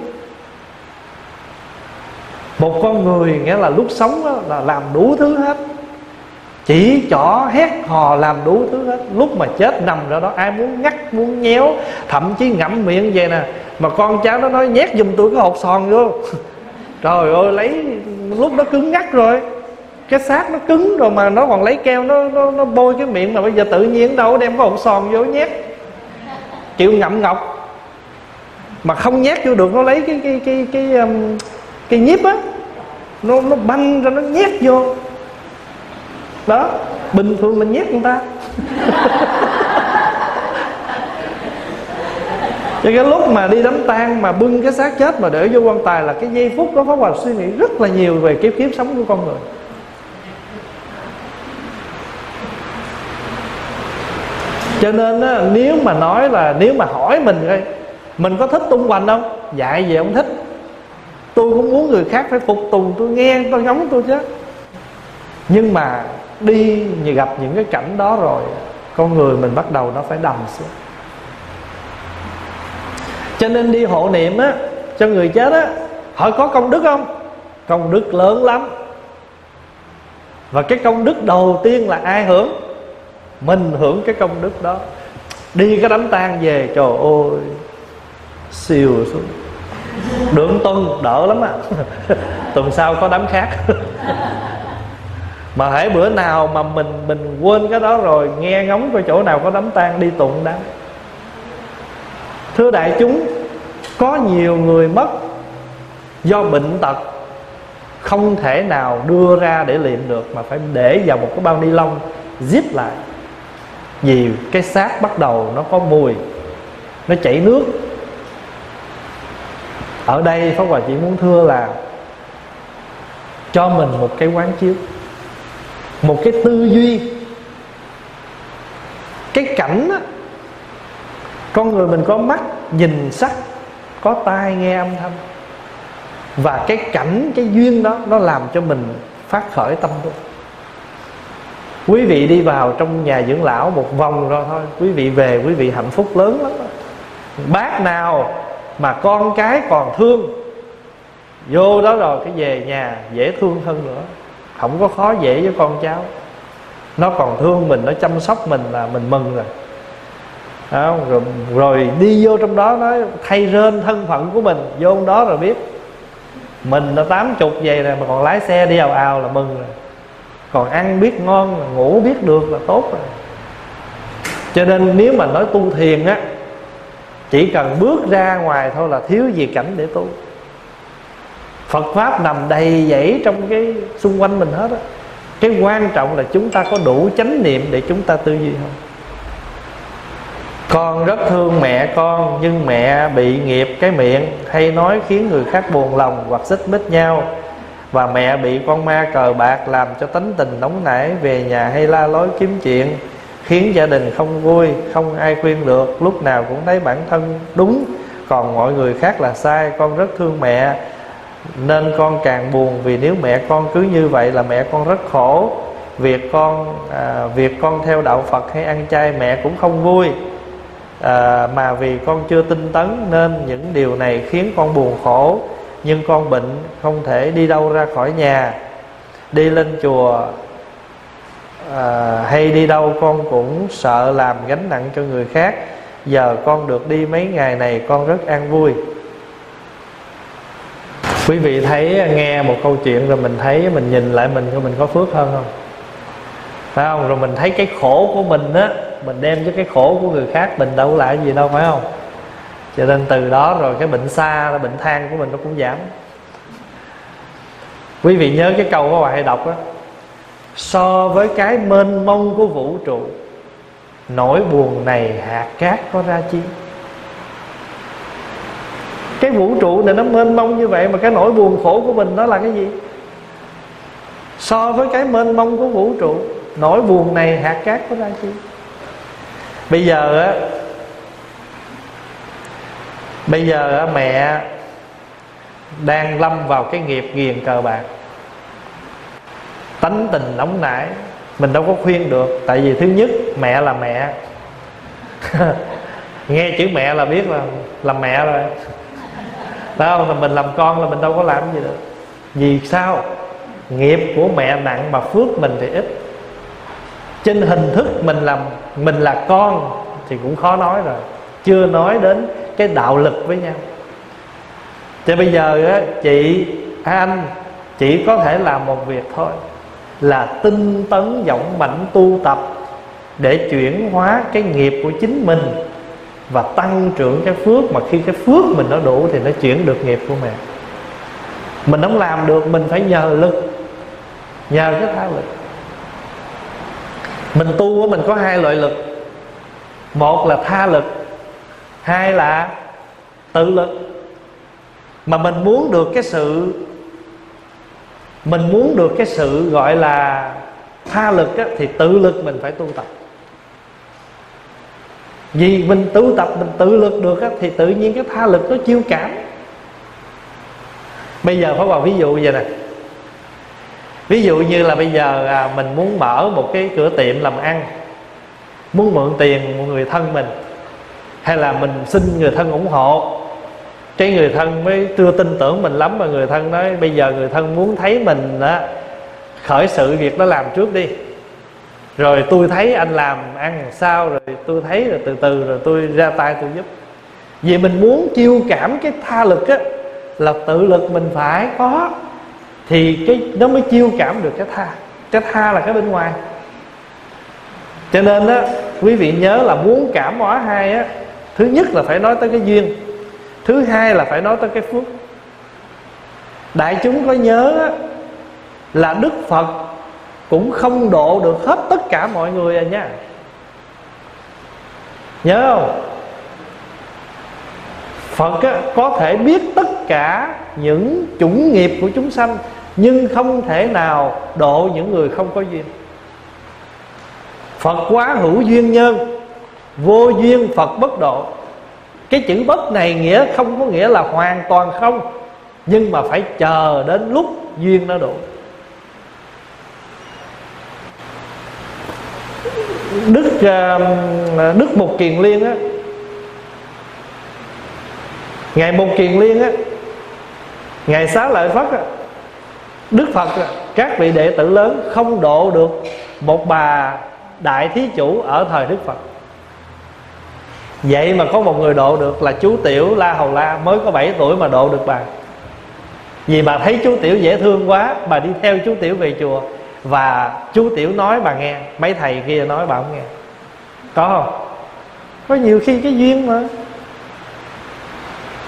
Một con người nghĩa là lúc sống đó, là làm đủ thứ hết. Chỉ chỏ hét hò làm đủ thứ hết. Lúc mà chết nằm ra đó Ai muốn ngắt muốn nhéo Thậm chí ngậm miệng vậy nè. Mà con cháu nó nói nhét giùm tôi cái hột sòn vô. Trời ơi lấy Lúc đó cứng ngắt rồi. Cái xác nó cứng rồi mà nó còn lấy keo nó nó, nó bôi cái miệng mà bây giờ tự nhiên đâu đem cái hột sòn vô nhét. Chịu ngậm ngọc. Mà không nhét vô được nó lấy cái cái cái cái cái, cái nhíp á nó nó banh ra nó nhét vô đó bình thường mình nhét người ta. Cho cái lúc mà đi đám tang mà bưng cái xác chết mà để vô quan tài là cái giây phút đó Pháp Hòa suy nghĩ rất là nhiều về kiếp kiếp sống của con người. Cho nên á, nếu mà nói là nếu mà hỏi mình coi mình có thích tung hoành không? Dạy gì không thích. Tôi cũng muốn người khác phải phục tùng tôi nghe tôi ngóng tôi chứ nhưng mà đi như gặp những cái cảnh đó rồi, con người mình bắt đầu nó phải đầm xuống. Cho nên đi hộ niệm á, cho người chết á họ có công đức không? Công đức lớn lắm. Và cái công đức đầu tiên là ai hưởng? Mình hưởng cái công đức đó. Đi cái đám tang về, trời ơi, siêu xuống. Được tuần đỡ lắm à tuần sau có đám khác. mà hãy bữa nào mà mình mình quên cái đó rồi, nghe ngóng coi chỗ nào có đám tang đi tụng đám thưa đại chúng, có nhiều người mất do bệnh tật, không thể nào đưa ra để liệm được mà phải để vào một cái bao ni lông, zip lại. Vì cái xác bắt đầu nó có mùi, nó chảy nước. Ở đây pháp hòa chỉ muốn thưa là cho mình một cái quán chiếu một cái tư duy. Cái cảnh á, con người mình có mắt, nhìn sắc, có tai nghe âm thanh. Và cái cảnh, cái duyên đó, nó làm cho mình phát khởi tâm tu quý vị đi vào trong nhà dưỡng lão một vòng rồi thôi. Quý vị về, quý vị hạnh phúc lớn lắm đó. bác nào mà con cái còn thương, vô đó rồi cái về nhà dễ thương hơn nữa không có khó dễ với con cháu. Nó còn thương mình nó chăm sóc mình là mình mừng rồi. Đó, rồi, rồi đi vô trong đó nói thay rên thân phận của mình. Vô đó rồi biết. Mình nó tám chục vậy rồi mà còn lái xe đi ào ào là mừng rồi. Còn ăn biết ngon ngủ biết được là tốt rồi. Cho nên nếu mà nói tu thiền á chỉ cần bước ra ngoài thôi là thiếu gì cảnh để tu. Phật Pháp nằm đầy dẫy trong cái xung quanh mình hết á. Cái quan trọng là chúng ta có đủ chánh niệm để chúng ta tư duy không Con rất thương mẹ con, Nhưng mẹ bị nghiệp cái miệng, Hay nói khiến người khác buồn lòng hoặc xích mích nhau. Và mẹ bị con ma cờ bạc làm cho tánh tình nóng nảy, về nhà hay la lối kiếm chuyện, khiến gia đình không vui, không ai khuyên được, lúc nào cũng thấy bản thân đúng. Còn mọi người khác là sai, con rất thương mẹ nên con càng buồn vì nếu mẹ con cứ như vậy là mẹ con rất khổ. Việc con à, việc con theo đạo Phật hay ăn chay mẹ cũng không vui. À, mà vì con chưa tinh tấn nên những điều này khiến con buồn khổ. Nhưng con bệnh không thể đi đâu ra khỏi nhà. Đi lên chùa à, hay đi đâu con cũng sợ làm gánh nặng cho người khác. Giờ con được đi mấy ngày này con rất an vui quý vị thấy à, nghe một câu chuyện rồi mình thấy, mình nhìn lại mình mình có phước hơn không? Phải không? Rồi mình thấy cái khổ của mình á, mình đem cho cái khổ của người khác mình đâu lại gì đâu, phải không? Cho nên từ đó rồi cái bệnh xa bệnh than của mình nó cũng giảm. Quý vị nhớ cái câu của bạn hay đọc đó so với cái mênh mông của vũ trụ, nỗi buồn này hạt cát có ra chi? Cái vũ trụ này nó mênh mông như vậy mà cái nỗi buồn khổ của mình nó là cái gì? So với cái mênh mông của vũ trụ, nỗi buồn này hạt cát có ra chi? Bây giờ á, bây giờ á mẹ đang lâm vào cái nghiệp ghiền cờ bạc. Tánh tình nóng nảy, mình đâu có khuyên được. Tại vì thứ nhất, mẹ là mẹ. Nghe chữ mẹ là biết là là mẹ rồi phải không là mình làm con là mình đâu có làm gì được. Vì sao? Nghiệp của mẹ nặng mà phước mình thì ít. Trên hình thức mình làm, mình là con thì cũng khó nói rồi. Chưa nói đến cái đạo lực với nhau. Thì bây giờ á, chị, anh, chỉ có thể làm một việc thôi. Là tinh tấn vọng mạnh tu tập để chuyển hóa cái nghiệp của chính mình và tăng trưởng cái phước mà khi cái phước mình nó đủ thì nó chuyển được nghiệp của mình mình không làm được mình phải nhờ lực. Nhờ cái tha lực. Mình tu của mình có hai loại lực. Một là tha lực hai là tự lực. Mà mình muốn được cái sự mình muốn được cái sự gọi là tha lực á, thì tự lực mình phải tu tập vì mình tu tập mình tự lực được á, thì tự nhiên cái tha lực nó chiêu cảm. Bây giờ phải vào ví dụ vậy nè. Ví dụ như là bây giờ à, mình muốn mở một cái cửa tiệm làm ăn muốn mượn tiền một người thân mình hay là mình xin người thân ủng hộ cái người thân mới chưa tin tưởng mình lắm mà người thân nói bây giờ người thân muốn thấy mình đó khởi sự việc đó làm trước đi rồi tôi thấy anh làm ăn sao rồi tôi thấy rồi từ từ rồi tôi ra tay tôi giúp. Vì mình muốn chiêu cảm cái tha lực á là tự lực mình phải có. Thì cái nó mới chiêu cảm được cái tha. Cái tha là cái bên ngoài. Cho nên á quý vị nhớ là muốn cảm hóa hai á thứ nhất là phải nói tới cái duyên thứ hai là phải nói tới cái phước. Đại chúng có nhớ á, là đức phật cũng không độ được hết tất cả mọi người à nha. Nhớ không? Phật á, có thể biết tất cả những chủng nghiệp của chúng sanh nhưng không thể nào độ những người không có duyên. Phật quá hữu duyên nhân vô duyên phật bất độ. Cái chữ bất này nghĩa không có nghĩa là hoàn toàn không nhưng mà phải chờ đến lúc duyên nó đủ đức ờ, ờ, đức mục kiền liên á. Ngày mục kiền liên á ngày xá lợi phất á đức phật á, các vị đệ tử lớn không độ được một bà đại thí chủ ở thời đức phật. Vậy mà có một người độ được là chú tiểu la hầu la mới có 7 tuổi mà độ được bà. Vì bà thấy chú tiểu dễ thương quá bà đi theo chú tiểu về chùa và chú tiểu nói bà nghe mấy thầy kia nói bà không nghe. Có không? Có nhiều khi cái duyên mà.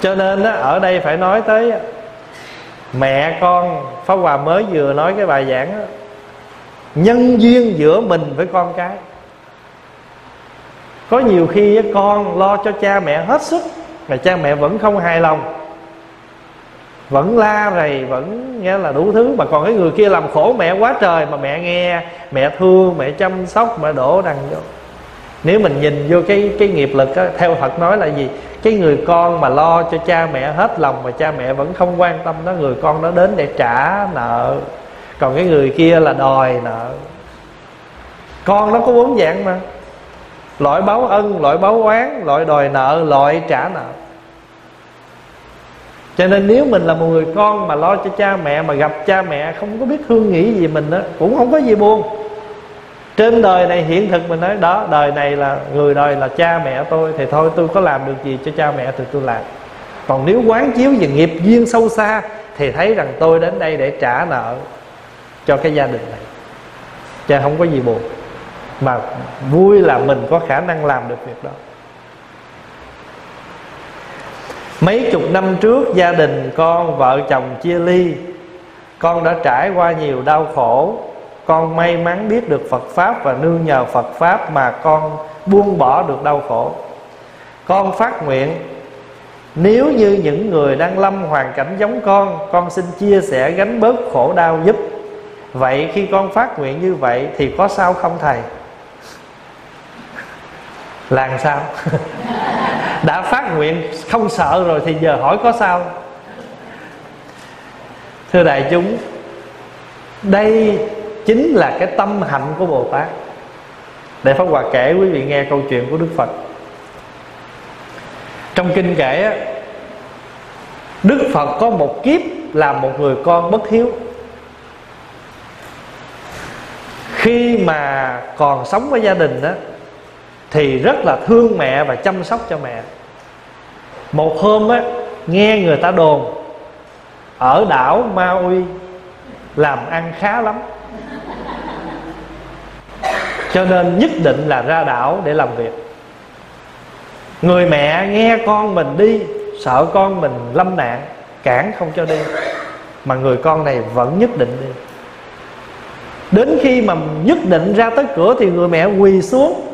Cho nên đó ở đây phải nói tới mẹ con pháp hòa mới vừa nói cái bài giảng đó, nhân duyên giữa mình với con cái. Có nhiều khi con lo cho cha mẹ hết sức mà cha mẹ vẫn không hài lòng vẫn la rầy vẫn nghe là đủ thứ. Mà còn cái người kia làm khổ mẹ quá trời mà mẹ nghe mẹ thương mẹ chăm sóc mẹ đổ đằng vô. Nếu mình nhìn vô cái cái nghiệp lực á, theo Phật nói là gì? Cái người con mà lo cho cha mẹ hết lòng mà cha mẹ vẫn không quan tâm đó người con đó đến để trả nợ. Còn cái người kia là đòi nợ. Con nó có bốn dạng mà. Loại báo ân loại báo oán loại đòi nợ loại trả nợ cho nên nếu mình là một người con mà lo cho cha mẹ, mà gặp cha mẹ không có biết thương nghĩ gì mình đó, cũng không có gì buồn. Trên đời này hiện thực mình nói, đó, đời này là, người đời là cha mẹ tôi, thì thôi tôi có làm được gì cho cha mẹ thì tôi làm. Còn nếu quán chiếu về nghiệp duyên sâu xa, thì thấy rằng tôi đến đây để trả nợ cho cái gia đình này. Cha không có gì buồn, mà vui là mình có khả năng làm được việc đó. Mấy chục năm trước, gia đình con, vợ chồng chia ly. Con đã trải qua nhiều đau khổ. Con may mắn biết được Phật Pháp và nương nhờ Phật Pháp mà con buông bỏ được đau khổ. Con phát nguyện, Nếu như những người đang lâm hoàn cảnh giống con Con xin chia sẻ gánh bớt khổ đau giúp. Vậy khi con phát nguyện như vậy Thì có sao không thầy? Làm sao? Đã phát nguyện, không sợ rồi Thì giờ hỏi có sao? Thưa đại chúng, Đây chính là cái tâm hạnh của bồ tát. Để pháp hòa kể quý vị nghe câu chuyện của đức phật. Trong kinh kể đức phật có một kiếp là một người con bất hiếu. Khi mà còn sống với gia đình đó thì rất là thương mẹ và chăm sóc cho mẹ. Một hôm á, nghe người ta đồn, ở đảo Maui làm ăn khá lắm. Cho nên nhất định là ra đảo để làm việc. Người mẹ nghe con mình đi, sợ con mình lâm nạn, cản không cho đi. Mà người con này vẫn nhất định đi. Đến khi mà nhất định ra tới cửa thì người mẹ quỳ xuống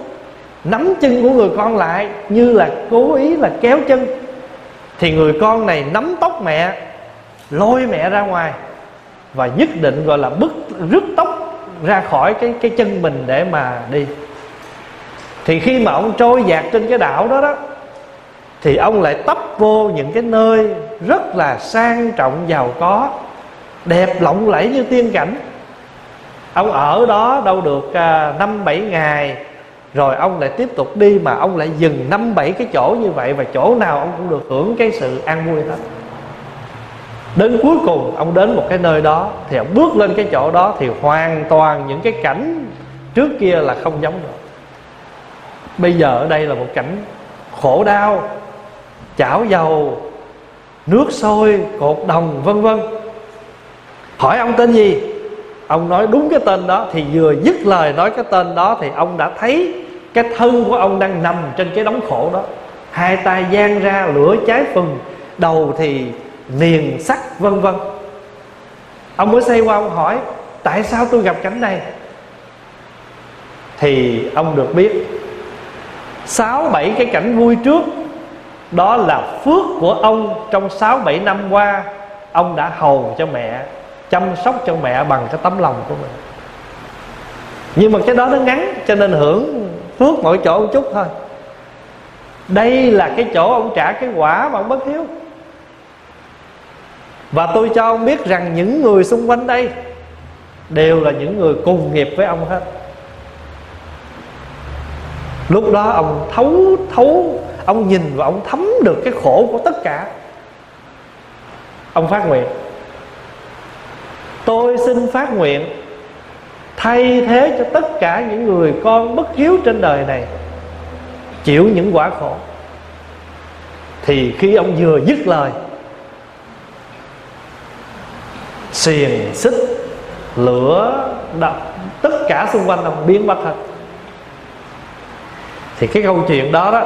nắm chân của người con lại như là cố ý là kéo chân. Thì người con này nắm tóc mẹ, lôi mẹ ra ngoài và nhất định, gọi là bứt rứt tóc ra khỏi cái cái chân mình để mà đi. Thì khi mà ông trôi dạt trên cái đảo đó đó, thì ông lại tấp vô những cái nơi rất là sang trọng giàu có, đẹp lộng lẫy như tiên cảnh. Ông ở đó đâu được à, năm, bảy ngày rồi ông lại tiếp tục đi mà ông lại dừng năm bảy cái chỗ như vậy và chỗ nào ông cũng được hưởng cái sự an vui hết. Đến cuối cùng ông đến một cái nơi đó thì ông bước lên cái chỗ đó thì hoàn toàn những cái cảnh trước kia là không giống được. Bây giờ ở đây là một cảnh khổ đau, chảo dầu, nước sôi, cột đồng, vân vân. Hỏi ông tên gì? Ông nói đúng cái tên đó thì vừa dứt lời nói cái tên đó thì ông đã thấy cái thân của ông đang nằm trên cái đống khổ đó. Hai tay giang ra, lửa cháy phừng, đầu thì niền sắt, vân vân. Ông mới xây qua, ông hỏi, tại sao tôi gặp cảnh này? Thì ông được biết, sáu bảy cái cảnh vui trước, đó là phước của ông trong sáu bảy năm qua, ông đã hầu cho mẹ, chăm sóc cho mẹ bằng cái tấm lòng của mình. Nhưng mà cái đó nó ngắn cho nên hưởng phước mỗi chỗ một chút thôi. Đây là cái chỗ ông trả cái quả mà ông bất hiếu. Và tôi cho ông biết rằng những người xung quanh đây đều là những người cùng nghiệp với ông hết. Lúc đó ông thấu thấu, ông nhìn và ông thấm được cái khổ của tất cả. Ông phát nguyện, tôi xin phát nguyện thay thế cho tất cả những người con bất hiếu trên đời này, chịu những quả khổ. Thì khi ông vừa dứt lời, xiềng xích, lửa đập, tất cả xung quanh ông biến mất hết. Thì cái câu chuyện đó đó,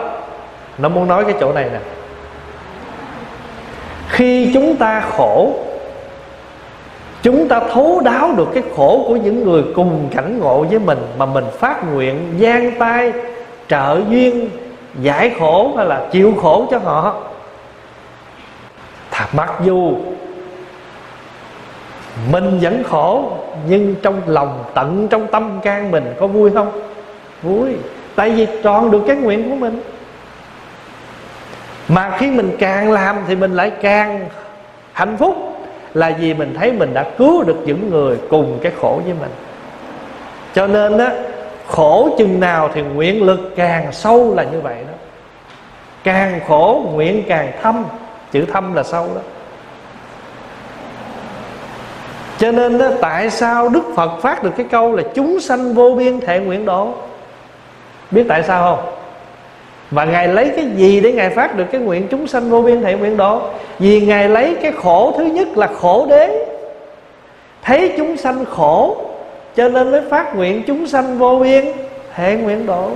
nó muốn nói cái chỗ này nè. Khi chúng ta khổ chúng ta thấu đáo được cái khổ của những người cùng cảnh ngộ với mình mà mình phát nguyện giang tay, trợ duyên, giải khổ hay là chịu khổ cho họ. Mặc dù mình vẫn khổ, nhưng trong lòng tận trong tâm can mình có vui không? Vui, tại vì tròn được cái nguyện của mình. Mà khi mình càng làm thì mình lại càng hạnh phúc là vì mình thấy mình đã cứu được những người cùng cái khổ với mình. Cho nên đó khổ chừng nào thì nguyện lực càng sâu là như vậy đó. Càng khổ nguyện càng thâm chữ thâm là sâu đó. Cho nên đó, tại sao đức phật phát được cái câu là chúng sanh vô biên thệ nguyện độ? Biết tại sao không? Và ngài lấy cái gì để ngài phát được cái nguyện chúng sanh vô biên thệ nguyện độ? Vì ngài lấy cái khổ thứ nhất là khổ đế. Thấy chúng sanh khổ cho nên mới phát nguyện chúng sanh vô biên thệ nguyện độ.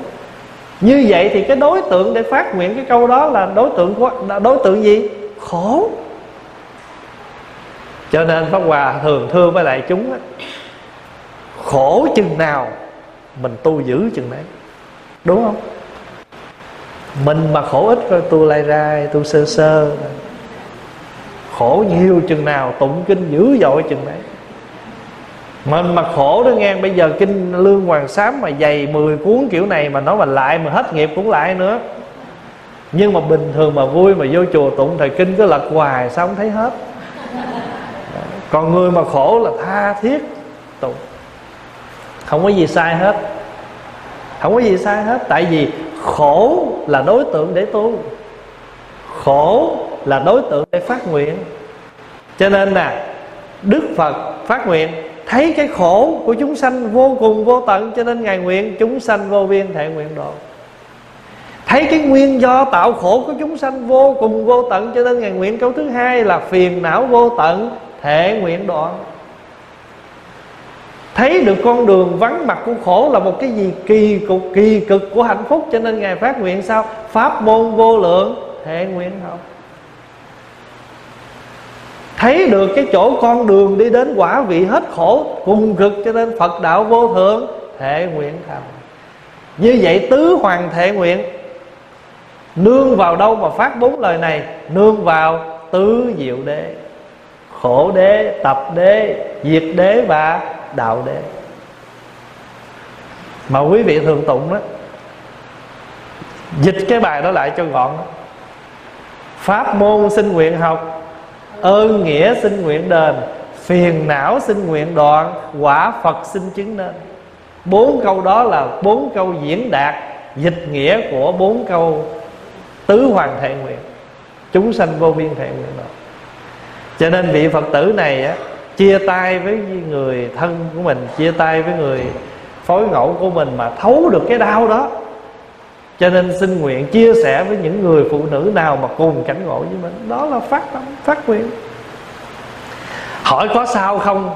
Như vậy thì cái đối tượng để phát nguyện cái câu đó là đối tượng của đối tượng gì? Khổ. Cho nên pháp hòa thường thương với lại chúng á, khổ chừng nào mình tu giữ chừng đấy. Đúng không? Mình mà khổ ít rồi tu lai rai tu sơ sơ. Khổ nhiều chừng nào, tụng kinh dữ dội chừng đấy. Mình mà khổ đó nghe, bây giờ kinh lương hoàng sám mà dày 10 cuốn kiểu này mà nói mà lại mà hết nghiệp cũng lại nữa. Nhưng mà bình thường mà vui mà vô chùa tụng thời kinh cứ lật hoài, sao không thấy hết. Còn người mà khổ là tha thiết tụng. Không có gì sai hết. Không có gì sai hết, tại vì khổ là đối tượng để tu. Khổ là đối tượng để phát nguyện. Cho nên là đức phật phát nguyện, thấy cái khổ của chúng sanh vô cùng, vô tận, cho nên ngài nguyện chúng sanh vô biên thệ nguyện độ. Thấy cái nguyên do tạo khổ của chúng sanh vô cùng, vô tận, cho nên ngài nguyện câu thứ hai là phiền não vô tận thể nguyện đoạn thấy được con đường vắng mặt của khổ là một cái gì kỳ cục, kỳ cực của hạnh phúc. Cho nên ngài phát nguyện sao? Pháp môn vô lượng thể nguyện học. Thấy được cái chỗ con đường đi đến quả vị hết khổ, cùng cực, cho nên phật đạo vô thượng thể nguyện thành như vậy tứ hoàng thể nguyện, nương vào đâu mà phát bốn lời này? Nương vào tứ diệu đế. Khổ đế, tập đế, diệt đế và đạo đế. Mà quý vị thường tụng đó, dịch cái bài đó lại cho gọn đó. pháp môn sinh nguyện học, ơn nghĩa sinh nguyện đền, phiền não sinh nguyện đoạn, quả phật sinh chứng nên. Bốn câu đó là bốn câu diễn đạt dịch nghĩa của bốn câu tứ hoàng thệ nguyện, chúng sanh vô biên thệ nguyện đó. Cho nên vị phật tử này á chia tay với người thân của mình, chia tay với người phối ngẫu của mình mà thấu được cái đau đó. Cho nên xin nguyện chia sẻ với những người phụ nữ nào mà cùng cảnh ngộ với mình. Đó là phát tâm, phát nguyện. Hỏi có sao không?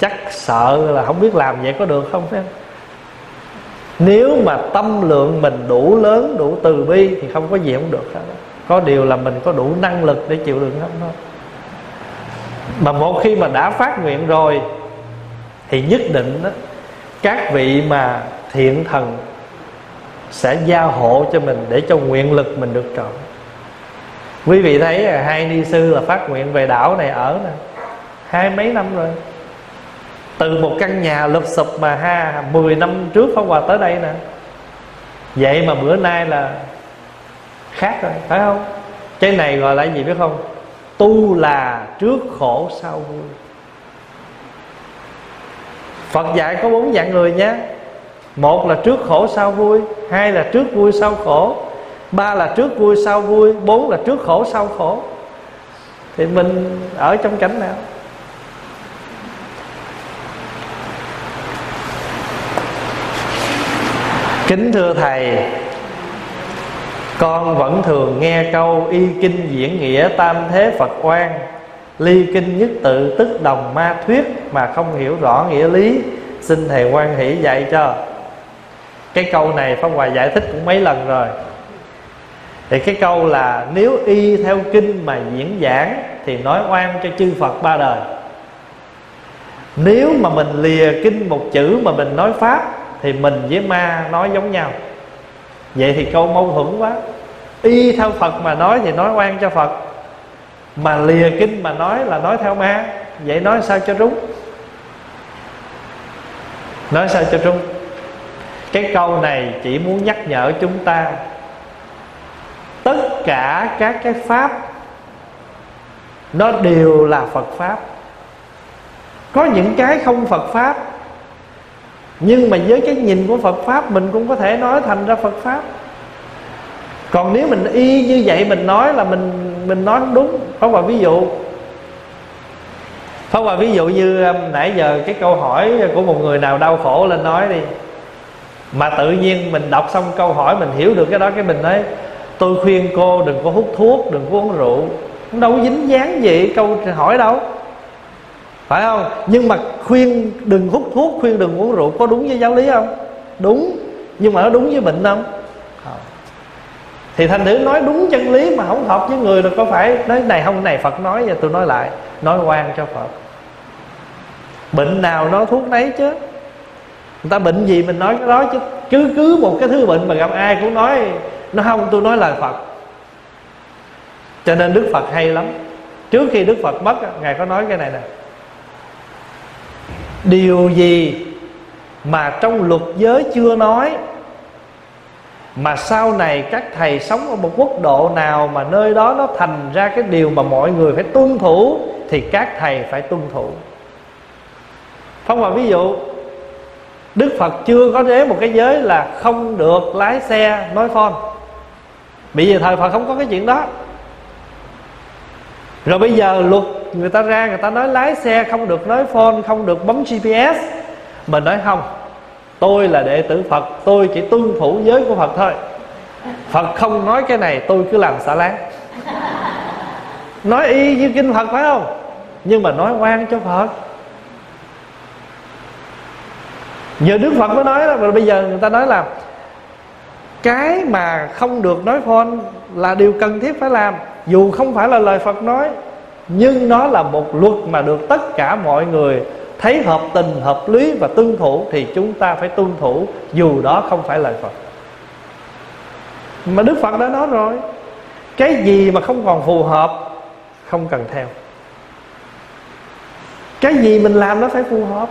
Chắc sợ là không biết làm vậy có được không, phải không? Nếu mà tâm lượng mình đủ lớn, đủ từ bi thì không có gì không được hết. Có điều là mình có đủ năng lực để chịu đựng không thôi mà một khi mà đã phát nguyện rồi thì nhất định đó, các vị mà thiện thần sẽ gia hộ cho mình để cho nguyện lực mình được trọn. Quý vị thấy là hai ni sư là phát nguyện về đảo này ở nè hai mấy năm rồi. Từ một căn nhà lụp sụp mà ha 10 năm trước Pháp Hòa tới đây nè. Vậy mà bữa nay là khác rồi phải không? Cái này gọi là gì biết không? Tu là trước khổ sau vui. Phật dạy có bốn dạng người nhé. Một là trước khổ sau vui, Hai là trước vui sau khổ, Ba là trước vui sau vui, Bốn là trước khổ sau khổ. Thì mình ở trong cảnh nào? Kính thưa Thầy con vẫn thường nghe câu Y kinh diễn nghĩa tam thế Phật quan Ly kinh nhất tự tức đồng ma thuyết Mà không hiểu rõ nghĩa lý. Xin Thầy quan hỷ dạy cho. Cái câu này Pháp Hòa giải thích cũng mấy lần rồi. Thì cái câu là, Nếu y theo kinh mà diễn giảng Thì nói oan cho chư Phật ba đời. Nếu mà mình lìa kinh một chữ mà mình nói Pháp Thì mình với ma nói giống nhau. Vậy thì câu mâu thuẫn quá. Y theo Phật mà nói thì nói oan cho Phật. Mà lìa kinh mà nói là nói theo ma. Vậy nói sao cho đúng? Nói sao cho đúng? Cái câu này chỉ muốn nhắc nhở chúng ta tất cả các cái pháp, nó đều là phật pháp. Có những cái không phật pháp nhưng mà với cái nhìn của phật pháp, mình cũng có thể nói thành ra phật pháp. Còn nếu mình y như vậy, mình nói là mình mình nói đúng. Có Hòa ví dụ, Pháp Hòa ví dụ như um, nãy giờ cái câu hỏi của một người nào đau khổ lên nói đi. Mà tự nhiên mình đọc xong câu hỏi, mình hiểu được cái đó, Cái mình nói, tôi khuyên cô đừng có hút thuốc, đừng có uống rượu. Đâu có dính dáng gì câu hỏi đâu phải không? Nhưng mà khuyên đừng hút thuốc, khuyên đừng uống rượu, có đúng với giáo lý không? Đúng. Nhưng mà nó đúng với bệnh không? Thì thành thử nói đúng chân lý mà không hợp với người rồi có phải nói, này không này phật nói và tôi nói lại, nói quan cho phật. Bệnh nào nói thuốc nấy chứ. Người ta bệnh gì mình nói cái đó chứ. Cứ cứ một cái thứ bệnh mà gặp ai cũng nói, nó không, tôi nói lời phật. Cho nên đức phật hay lắm. Trước khi đức phật mất ngài có nói cái này nè điều gì mà trong luật giới chưa nói, mà sau này các thầy sống ở một quốc độ nào mà nơi đó nó thành ra cái điều mà mọi người phải tuân thủ, thì các thầy phải tuân thủ. Phong hòa ví dụ, đức phật chưa có đế một cái giới là không được lái xe nói phone. Bây giờ thời phật không có cái chuyện đó. Rồi bây giờ luật người ta ra người ta nói lái xe không được nói phone, không được bấm gps mình nói không, tôi là đệ tử phật, tôi chỉ tuân thủ giới của phật thôi. Phật không nói cái này, tôi cứ làm xả láng. Nói y như kinh phật phải không? Nhưng mà nói quan cho phật. Giờ đức phật mới nói là rồi bây giờ người ta nói là cái mà không được nói phone là điều cần thiết phải làm, dù không phải là lời phật nói nhưng nó là một luật mà được tất cả mọi người thấy hợp tình, hợp lý và tuân thủ thì chúng ta phải tuân thủ, dù đó không phải lời phật. Mà đức phật đã nói rồi, cái gì mà không còn phù hợp, không cần theo. Cái gì mình làm nó phải phù hợp.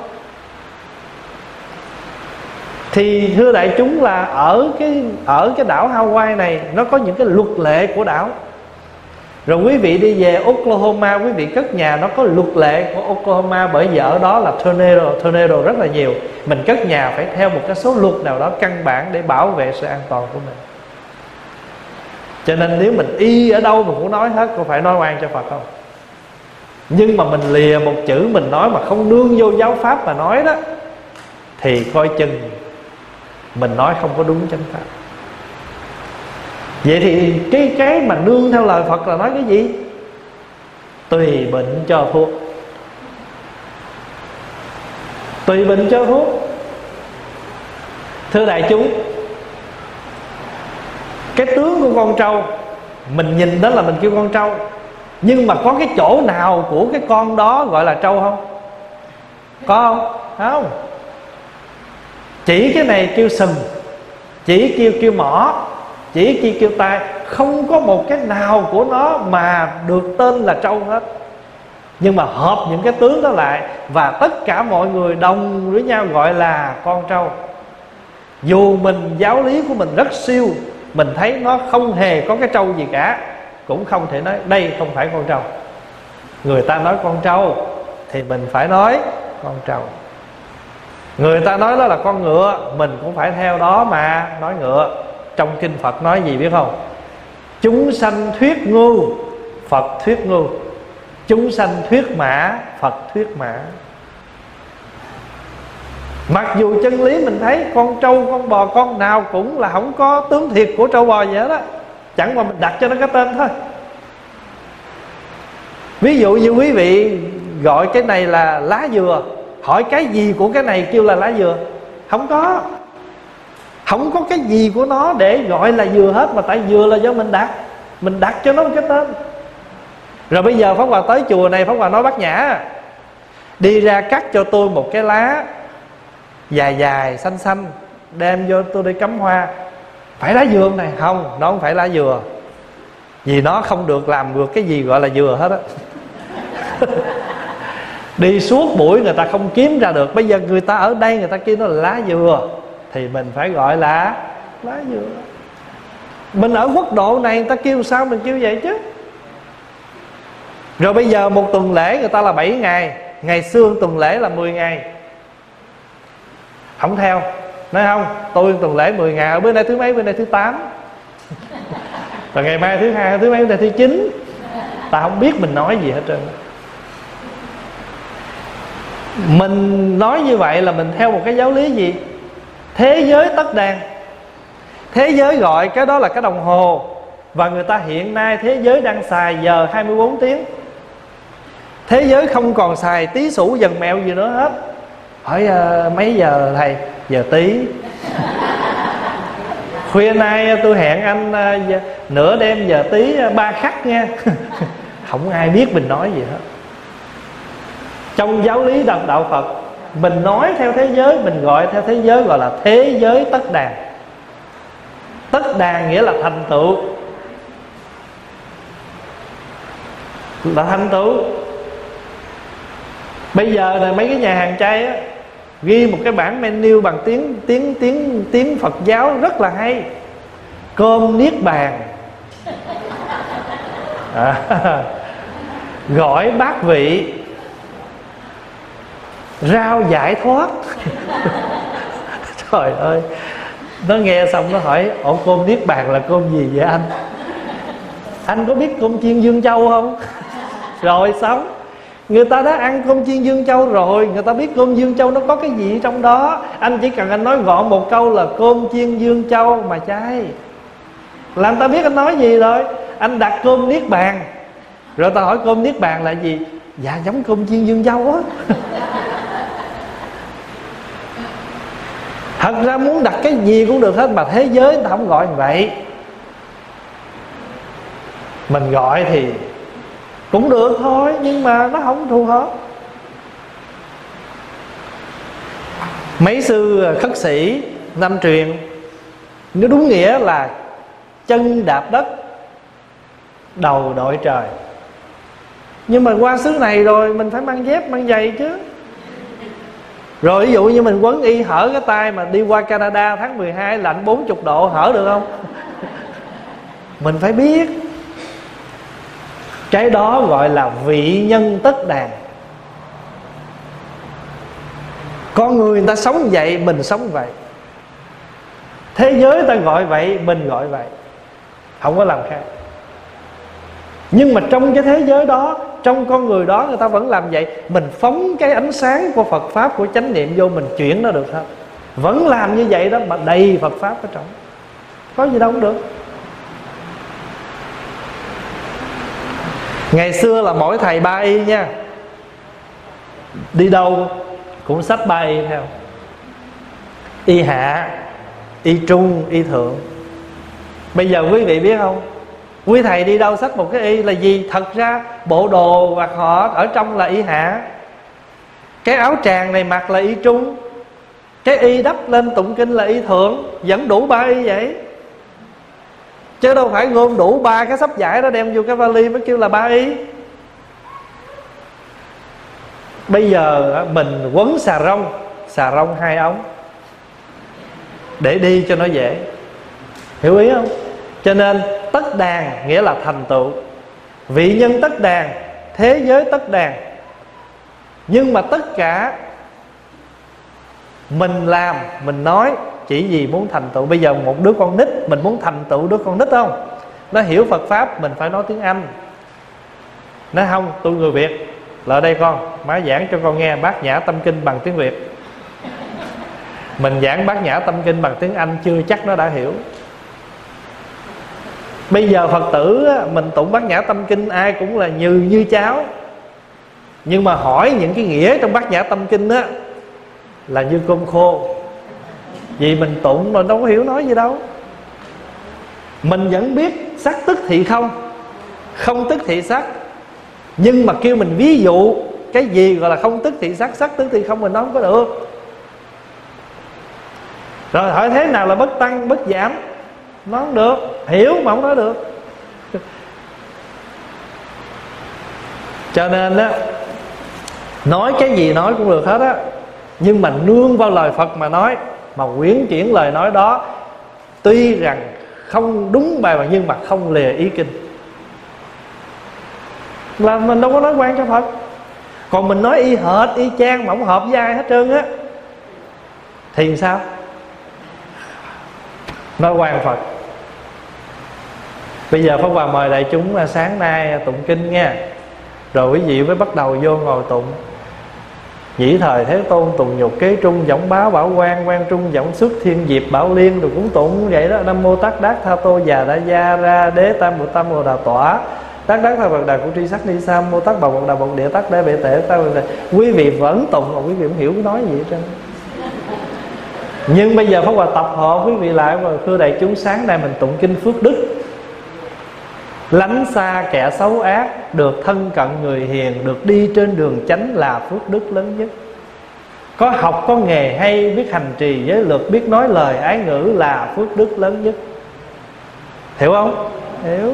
Thì thưa đại chúng là ở cái ở cái đảo Hawaii này, nó có những cái luật lệ của đảo rồi quý vị đi về Oklahoma, quý vị cất nhà, nó có luật lệ của Oklahoma bởi vì ở đó là tornado tornado rất là nhiều. Mình cất nhà phải theo một cái số luật nào đó căn bản để bảo vệ sự an toàn của mình. Cho nên nếu mình y ở đâu mình cũng nói hết, có phải nói oan cho Phật không? Nhưng mà mình lìa một chữ mình nói mà không nương vô giáo pháp mà nói đó, thì coi chừng mình nói không có đúng chánh pháp vậy thì cái cái mà nương theo lời phật là nói cái gì? Tùy bệnh cho thuốc. Tùy bệnh cho thuốc. Thưa đại chúng, cái tướng của con trâu, mình nhìn đó là mình kêu con trâu, nhưng mà có cái chỗ nào của cái con đó gọi là trâu không? Có không? Không. Chỉ cái này kêu sừng, chỉ kêu kêu mỏ chỉ chi kêu tai, không có một cái nào của nó mà được tên là trâu hết. Nhưng mà hợp những cái tướng đó lại, và tất cả mọi người đồng với nhau gọi là con trâu. Dù mình giáo lý của mình rất siêu, mình thấy nó không hề có cái trâu gì cả, cũng không thể nói đây không phải con trâu. Người ta nói con trâu thì mình phải nói con trâu. Người ta nói đó là con ngựa, mình cũng phải theo đó mà nói ngựa trong kinh phật nói gì biết không? Chúng sanh thuyết ngu, phật thuyết ngu. Chúng sanh thuyết mã, phật thuyết mã. Mặc dù chân lý mình thấy con trâu, con bò, con nào cũng là không có tướng thiệt của trâu bò vậy đó chẳng qua mình đặt cho nó cái tên thôi. Ví dụ như quý vị gọi cái này là lá dừa. Hỏi cái gì của cái này kêu là lá dừa? Không có không có cái gì của nó để gọi là dừa hết, mà tại dừa là do mình đặt. Mình đặt cho nó một cái tên. Rồi bây giờ pháp hòa tới chùa này, pháp hòa nói bác nhã. Đi ra cắt cho tôi một cái lá dài dài, xanh xanh, đem vô tôi đi cắm hoa. Phải lá dừa này? Không, nó không phải lá dừa vì nó không được làm được cái gì gọi là dừa hết á. Đi suốt buổi người ta không kiếm ra được. Bây giờ người ta ở đây, người ta kêu nó là lá dừa thì mình phải gọi là lá dừa. Mình ở quốc độ này, người ta kêu sao mình kêu vậy chứ? Rồi bây giờ một tuần lễ người ta là 7 ngày Ngày xưa tuần lễ là 10 ngày. Không theo, Nói không, tôi tuần lễ 10 ngày bữa nay thứ mấy, bữa nay thứ 8 Và ngày mai thứ hai, thứ mấy, bữa nay thứ 9 Ta không biết mình nói gì hết trơn Mình nói như vậy là mình theo một cái giáo lý gì? Thế giới tất đàn Thế giới gọi cái đó là cái đồng hồ. Và người ta hiện nay thế giới đang xài giờ 24 tiếng. Thế giới không còn xài tí sủ dần mẹo gì nữa hết. Hỏi uh, mấy giờ thầy? Giờ tí. Khuya nay tôi hẹn anh uh, nửa đêm giờ tí uh, ba khắc nha. Không ai biết mình nói gì hết. Trong giáo lý đạo, đạo phật mình nói theo thế giới mình gọi theo thế giới gọi là thế giới tất đàn. Tất đàn nghĩa là thành tựu. Là thành tựu. Bây giờ là mấy cái nhà hàng chay á ghi một cái bản menu bằng tiếng tiếng tiếng tiếng Phật giáo rất là hay. Cơm niết bàn. À, gỏi bát vị rau giải thoát. Trời ơi. Nó nghe xong nó hỏi ổ cơm niết bàn là cơm gì vậy anh? Anh có biết cơm chiên dương châu không? Rồi, xong. Người ta đã ăn cơm chiên dương châu rồi, người ta biết cơm dương châu nó có cái gì trong đó. Anh chỉ cần anh nói gọn một câu là cơm chiên dương châu mà chay. Làm ta biết anh nói gì rồi. Anh đặt cơm niết bàn. Rồi ta hỏi cơm niết bàn là gì? Dạ giống cơm chiên dương châu á. Thật ra muốn đặt cái gì cũng được hết mà thế giới ta không gọi như vậy. Mình gọi thì cũng được thôi, nhưng mà nó không phù hợp. Mấy sư khất sĩ năm truyền nếu đúng nghĩa là chân đạp đất, đầu đội trời. Nhưng mà qua xứ này rồi, mình phải mang dép, mang giày chứ rồi ví dụ như mình quấn y hở cái tay mà đi qua Canada tháng 12 lạnh 40 độ, hở được không? Mình phải biết. Cái đó gọi là vị nhân tất đàn. Con người người ta sống vậy, mình sống vậy. Thế giới ta gọi vậy, mình gọi vậy. Không có làm khác nhưng mà trong cái thế giới đó, trong con người đó người ta vẫn làm vậy. Mình phóng cái ánh sáng của phật pháp, của chánh niệm vô mình chuyển nó được hết. Vẫn làm như vậy đó, mà đầy phật pháp ở trong. Có gì đâu cũng được. Ngày xưa là mỗi thầy ba y nha. Đi đâu cũng sách ba y theo. Y hạ, y trung, y thượng. Bây giờ quý vị biết không? Quý thầy đi đâu sách một cái y là gì? Thật ra bộ đồ và họ ở trong là y hạ. Cái áo tràng này mặc là y trung. Cái y đắp lên tụng kinh là y thượng. Vẫn đủ ba y vậy. Chứ đâu phải gom đủ ba cái sắp giải đó đem vô cái vali mới kêu là ba y. Bây giờ mình quấn xà rông xà rông hai ống. Để đi cho nó dễ. Hiểu ý không? Cho nên tất đàn nghĩa là thành tựu. Vị nhân tất đàn thế giới tất đàn nhưng mà tất cả mình làm, mình nói chỉ vì muốn thành tựu. Bây giờ một đứa con nít, mình muốn thành tựu đứa con nít không? Nó hiểu phật pháp, mình phải nói tiếng anh. Nói không, tôi người việt. Lại đây con, má giảng cho con nghe bát nhã tâm kinh bằng tiếng việt. Mình giảng bát nhã tâm kinh bằng tiếng anh chưa chắc nó đã hiểu bây giờ phật tử mình tụng bát nhã tâm kinh ai cũng là như như cháo nhưng mà hỏi những cái nghĩa trong bát nhã tâm kinh á, là như cơm khô. Vì mình tụng mà đâu có hiểu nói gì đâu. Mình vẫn biết sắc tức thị không không tức thị sắc nhưng mà kêu mình ví dụ cái gì gọi là không tức thị sắc sắc tức thị không mình nói không có được. Rồi hỏi thế nào là bất tăng, bất giảm? Nó không được. Hiểu mà không nói được. Cho nên á, nói cái gì nói cũng được hết á. Nhưng mà nương vào lời phật mà nói, mà quyển chuyển lời nói đó, tuy rằng không đúng bài mà nhưng mà không lìa ý kinh. Là mình đâu có nói quan cho phật. Còn mình nói y hệt, y chang mà không hợp với ai hết trơn á. Thì sao? Nói quan phật bây giờ pháp hòa mời đại chúng là sáng nay tụng kinh nha. Rồi quý vị mới bắt đầu vô ngồi tụng. Nhĩ thời Thế Tôn tùng nhục kế trung Giọng báo bảo quan quan trung Giọng xuất thiên diệp bảo liên Rồi cũng tụng. Vậy đó, Nam mô tát đát tha tô già đa gia ra Đế tam bồ tam bồ đà tỏa. Tát đát tha bậc đà của tri sắc ni sam, Mô tát bồ bậc đà bậc địa tát đế bệ tệ ta Quý vị vẫn tụng, mà quý vị không hiểu nói gì hết trơn. Nhưng bây giờ Pháp Hòa tập hợp quý vị lại và thưa đại chúng, sáng nay mình tụng kinh Phước Đức. Lánh xa kẻ xấu ác Được thân cận người hiền Được đi trên đường chánh là phước đức lớn nhất. Có học có nghề hay Biết hành trì giới luật Biết nói lời ái ngữ là phước đức lớn nhất. Hiểu không? Hiểu.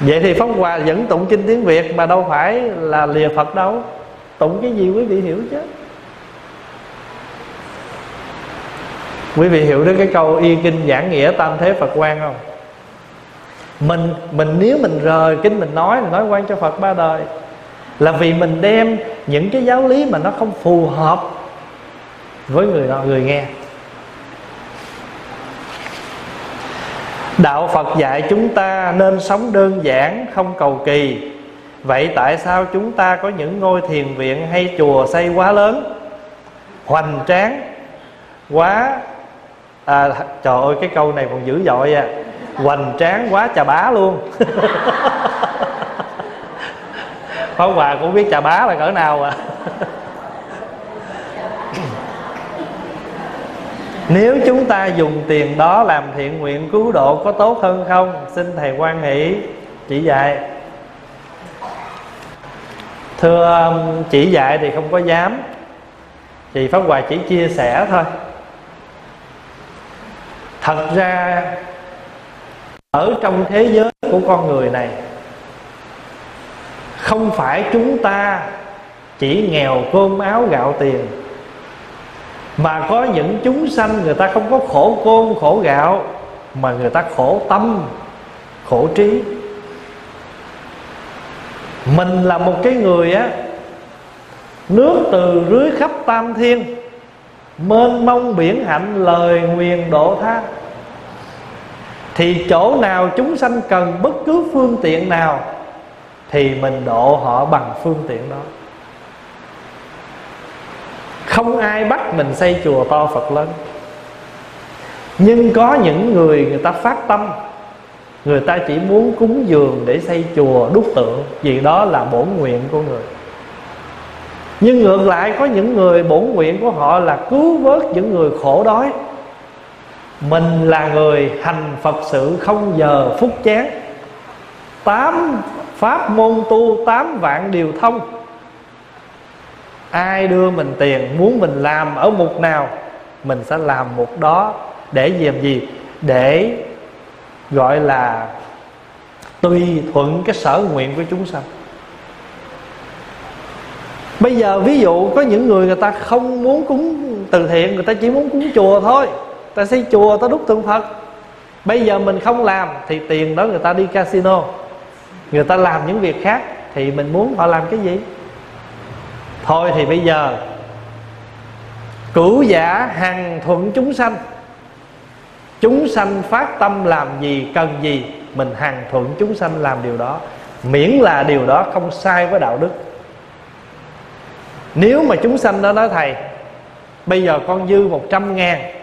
Vậy thì Pháp Hòa vẫn tụng kinh tiếng Việt Mà đâu phải là lìa Phật đâu. Tụng cái gì quý vị hiểu chứ? Quý vị hiểu đến cái câu y kinh giảng nghĩa tam thế Phật quan không? Mình mình nếu mình rời kinh mình nói mình nói quan cho phật ba đời là vì mình đem những cái giáo lý mà nó không phù hợp với người đó người nghe. Đạo phật dạy chúng ta nên sống đơn giản không cầu kỳ. Vậy tại sao chúng ta có những ngôi thiền viện hay chùa xây quá lớn hoành tráng quá à, trời ơi cái câu này còn dữ dội à hoành tráng quá chà bá luôn. Pháp Hòa cũng biết chà bá là cỡ nào à. Nếu chúng ta dùng tiền đó làm thiện nguyện cứu độ có tốt hơn không? Xin Thầy quan hỷ, chỉ dạy. Thưa um, chỉ dạy thì không có dám. Thì Pháp Hòa chỉ chia sẻ thôi. Thật ra ở trong thế giới của con người này, không phải chúng ta chỉ nghèo cơm áo gạo tiền, mà có những chúng sanh người ta không có khổ cơm, khổ gạo, mà người ta khổ tâm, khổ trí. Mình là một cái người á, nước từ rưới khắp tam thiên, mênh mông biển hạnh, lời nguyền độ tha thì chỗ nào chúng sanh cần bất cứ phương tiện nào, thì mình độ họ bằng phương tiện đó. Không ai bắt mình xây chùa to phật lớn. Nhưng có những người người ta phát tâm, người ta chỉ muốn cúng dường để xây chùa đúc tượng, vì đó là bổn nguyện của người. Nhưng ngược lại, có những người bổn nguyện của họ là cứu vớt những người khổ đói mình là người hành phật sự không giờ phút chán. Tám pháp môn tu, tám vạn điều thông. Ai đưa mình tiền, muốn mình làm ở mục nào, mình sẽ làm mục đó để làm gì? Để gọi là tùy thuận cái sở nguyện của chúng sanh. Bây giờ ví dụ có những người người ta không muốn cúng từ thiện, người ta chỉ muốn cúng chùa thôi ta xây chùa, ta đúc tượng phật. Bây giờ mình không làm thì tiền đó người ta đi casino. Người ta làm những việc khác thì mình muốn họ làm cái gì? Thôi thì bây giờ, cửu giả hằng thuận chúng sanh. Chúng sanh phát tâm làm gì, cần gì, mình hằng thuận chúng sanh làm điều đó. Miễn là điều đó không sai với đạo đức. Nếu mà chúng sanh đó nói, thầy, bây giờ con dư một trăm ngàn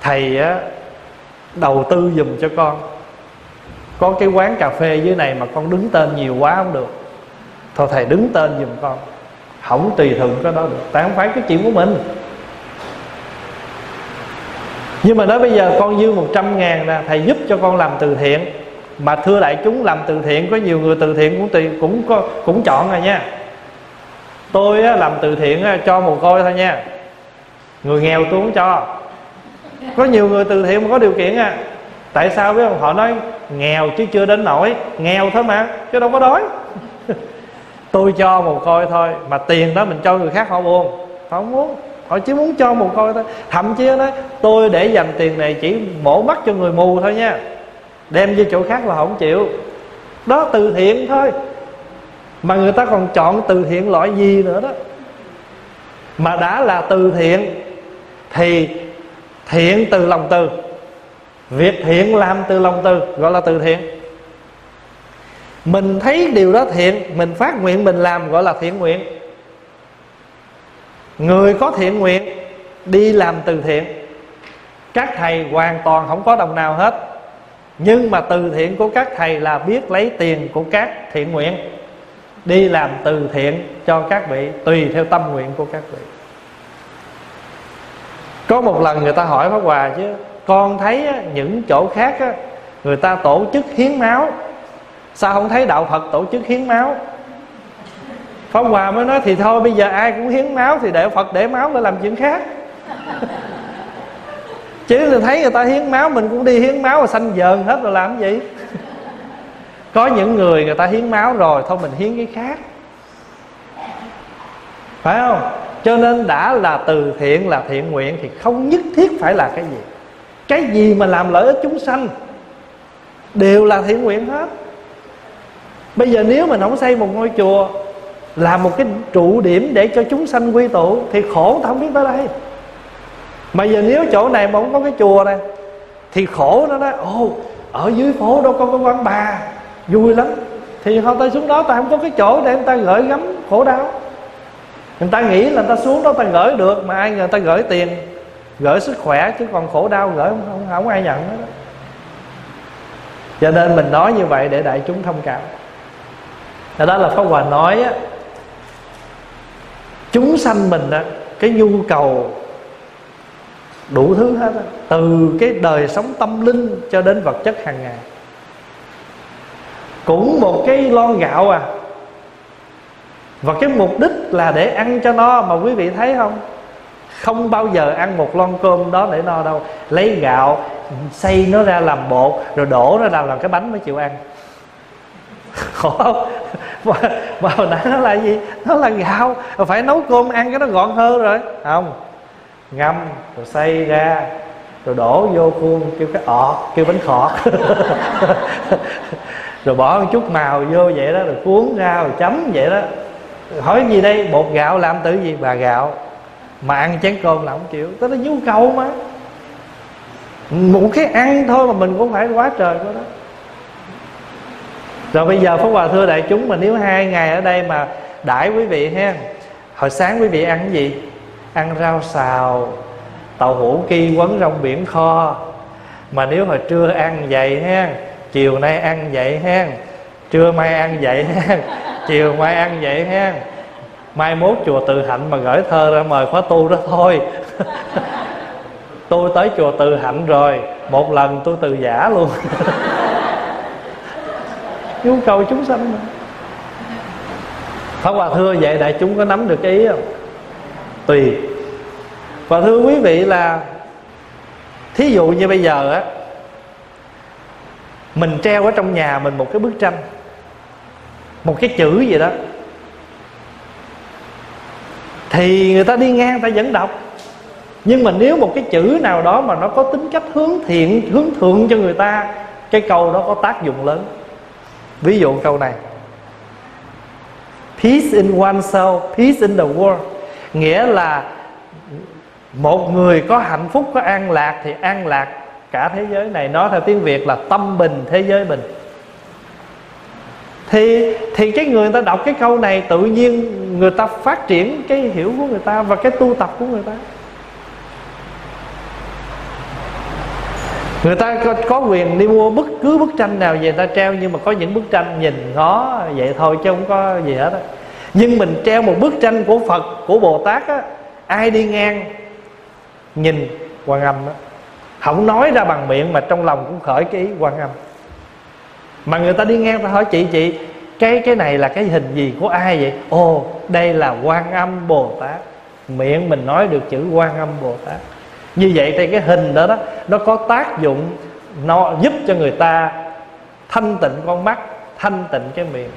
thầy á đầu tư dùm cho con. Có cái quán cà phê dưới này mà con đứng tên nhiều quá không được. Thôi thầy đứng tên dùm con. Không tùy thuận cái đó được. Tại không phải cái chuyện của mình. Nhưng mà nói bây giờ con dư 100 ngàn nè Thầy giúp cho con làm từ thiện. Mà thưa đại chúng làm từ thiện Có nhiều người từ thiện cũng tùy, cũng có, cũng chọn rồi nha. Tôi á, làm từ thiện á, cho một coi thôi nha. Người nghèo tôi cũng cho có nhiều người từ thiện mà có điều kiện à. Tại sao biết không? Họ nói, nghèo chứ chưa đến nổi nghèo thôi mà, chứ đâu có đói. Tôi cho một coi thôi, mà tiền đó mình cho người khác họ buồn. Họ không muốn, họ chỉ muốn cho một coi thôi. Thậm chí nói, tôi để dành tiền này chỉ mổ mắt cho người mù thôi nha. Đem vô chỗ khác là họ không chịu. Đó, từ thiện thôi. Mà người ta còn chọn từ thiện loại gì nữa đó? Mà đã là từ thiện, thì thiện từ lòng từ. Việc thiện làm từ lòng từ, gọi là từ thiện. Mình thấy điều đó thiện, mình phát nguyện mình làm, gọi là thiện nguyện. Người có thiện nguyện, đi làm từ thiện. Các thầy hoàn toàn không có đồng nào hết. Nhưng mà từ thiện của các thầy là biết lấy tiền của các thiện nguyện. Đi làm từ thiện cho các vị, tùy theo tâm nguyện của các vị có một lần người ta hỏi pháp hòa chứ, con thấy những chỗ khác người ta tổ chức hiến máu. Sao không thấy đạo phật tổ chức hiến máu? Pháp hòa mới nói, thì thôi, bây giờ ai cũng hiến máu thì để phật để máu để làm chuyện khác. Chứ là thấy người ta hiến máu, mình cũng đi hiến máu và xanh dờn hết rồi làm gì? Có những người người ta hiến máu rồi, thôi mình hiến cái khác phải không? Cho nên đã là từ thiện, là thiện nguyện thì không nhất thiết phải là cái gì. Cái gì mà làm lợi ích chúng sanh đều là thiện nguyện hết. Bây giờ nếu mình không xây một ngôi chùa, là một cái trụ điểm để cho chúng sanh quy tụ, thì khổ ta không biết tới đây. Mà giờ nếu chỗ này mà không có cái chùa này, thì khổ nó nói, ồ, ở dưới phố đâu có cái quán bà vui lắm. Thì họ ta xuống đó, ta không có cái chỗ để người ta gửi gắm khổ đau người ta nghĩ là người ta xuống đó ta gửi được mà ai người ta gửi tiền gửi sức khỏe chứ còn khổ đau gửi không, không, không ai nhận hết đó. cho nên mình nói như vậy để đại chúng thông cảm đó, đó là Pháp Hòa nói á, chúng sanh mình á, cái nhu cầu đủ thứ hết á, từ cái đời sống tâm linh cho đến vật chất hàng ngày cũng một cái lon gạo à và cái mục đích là để ăn cho no mà quý vị thấy không? Không bao giờ ăn một lon cơm đó để no đâu. Lấy gạo xay nó ra làm bột rồi đổ nó ra làm cái bánh mới chịu ăn. Khổ không mà, mà hồi nãy nó là gì? Nó là gạo. Rồi phải nấu cơm ăn cái nó gọn hơn rồi. Không. Ngâm rồi xay ra rồi đổ vô khuôn kêu cái ọt kêu bánh khọt. Rồi bỏ một chút màu vô vậy đó rồi cuốn ra rồi chấm vậy đó hỏi gì đây? Bột gạo làm từ gì? Bà gạo. Mà ăn chén cơm là không chịu. Tức là nhu cầu mà. Một cái ăn thôi mà mình cũng phải quá trời của đó. Rồi bây giờ Pháp Hòa thưa đại chúng mà nếu hai ngày ở đây mà đãi quý vị ha. Hồi sáng quý vị ăn cái gì? Ăn rau xào, Tàu hũ ki quấn rong biển kho. Mà nếu hồi trưa ăn vậy ha, Chiều nay ăn vậy ha, Trưa mai ăn vậy ha Chiều mai ăn vậy ha. Mai mốt chùa Từ Hạnh mà gửi thơ ra mời khóa tu đó thôi. Tôi tới chùa Từ Hạnh rồi, Một lần tôi từ giả luôn. Nhu cầu chúng sanh mà. Pháp Hòa thưa, vậy đại chúng có nắm được cái ý không? Tùy. Và thưa quý vị là, Thí dụ như bây giờ á, Mình treo ở trong nhà mình một cái bức tranh. Một cái chữ gì đó. Thì người ta đi ngang ta vẫn đọc. Nhưng mà nếu một cái chữ nào đó Mà nó có tính cách hướng thiện, Hướng thượng cho người ta, Cái câu đó có tác dụng lớn. Ví dụ câu này. Peace in oneself, peace in the world. Nghĩa là một người có hạnh phúc, có an lạc thì an lạc cả thế giới này. Nói theo tiếng việt là tâm bình, thế giới bình thì thì cái người ta đọc cái câu này tự nhiên người ta phát triển cái hiểu của người ta và cái tu tập của người ta. Người ta có, có quyền đi mua bất cứ bức tranh nào về người ta treo nhưng mà có những bức tranh nhìn ngó vậy thôi chứ không có gì hết á. Nhưng mình treo một bức tranh của phật của bồ tát á ai đi ngang nhìn quan âm á? Không nói ra bằng miệng mà trong lòng cũng khởi cái ý quan âm mà người ta đi ngang ta hỏi, chị chị, cái cái này là cái hình gì của ai vậy? Ồ, đây là quan âm bồ tát. Miệng mình nói được chữ quan âm bồ tát. Như vậy thì cái hình đó đó, nó có tác dụng, nó giúp cho người ta thanh tịnh con mắt, thanh tịnh cái miệng,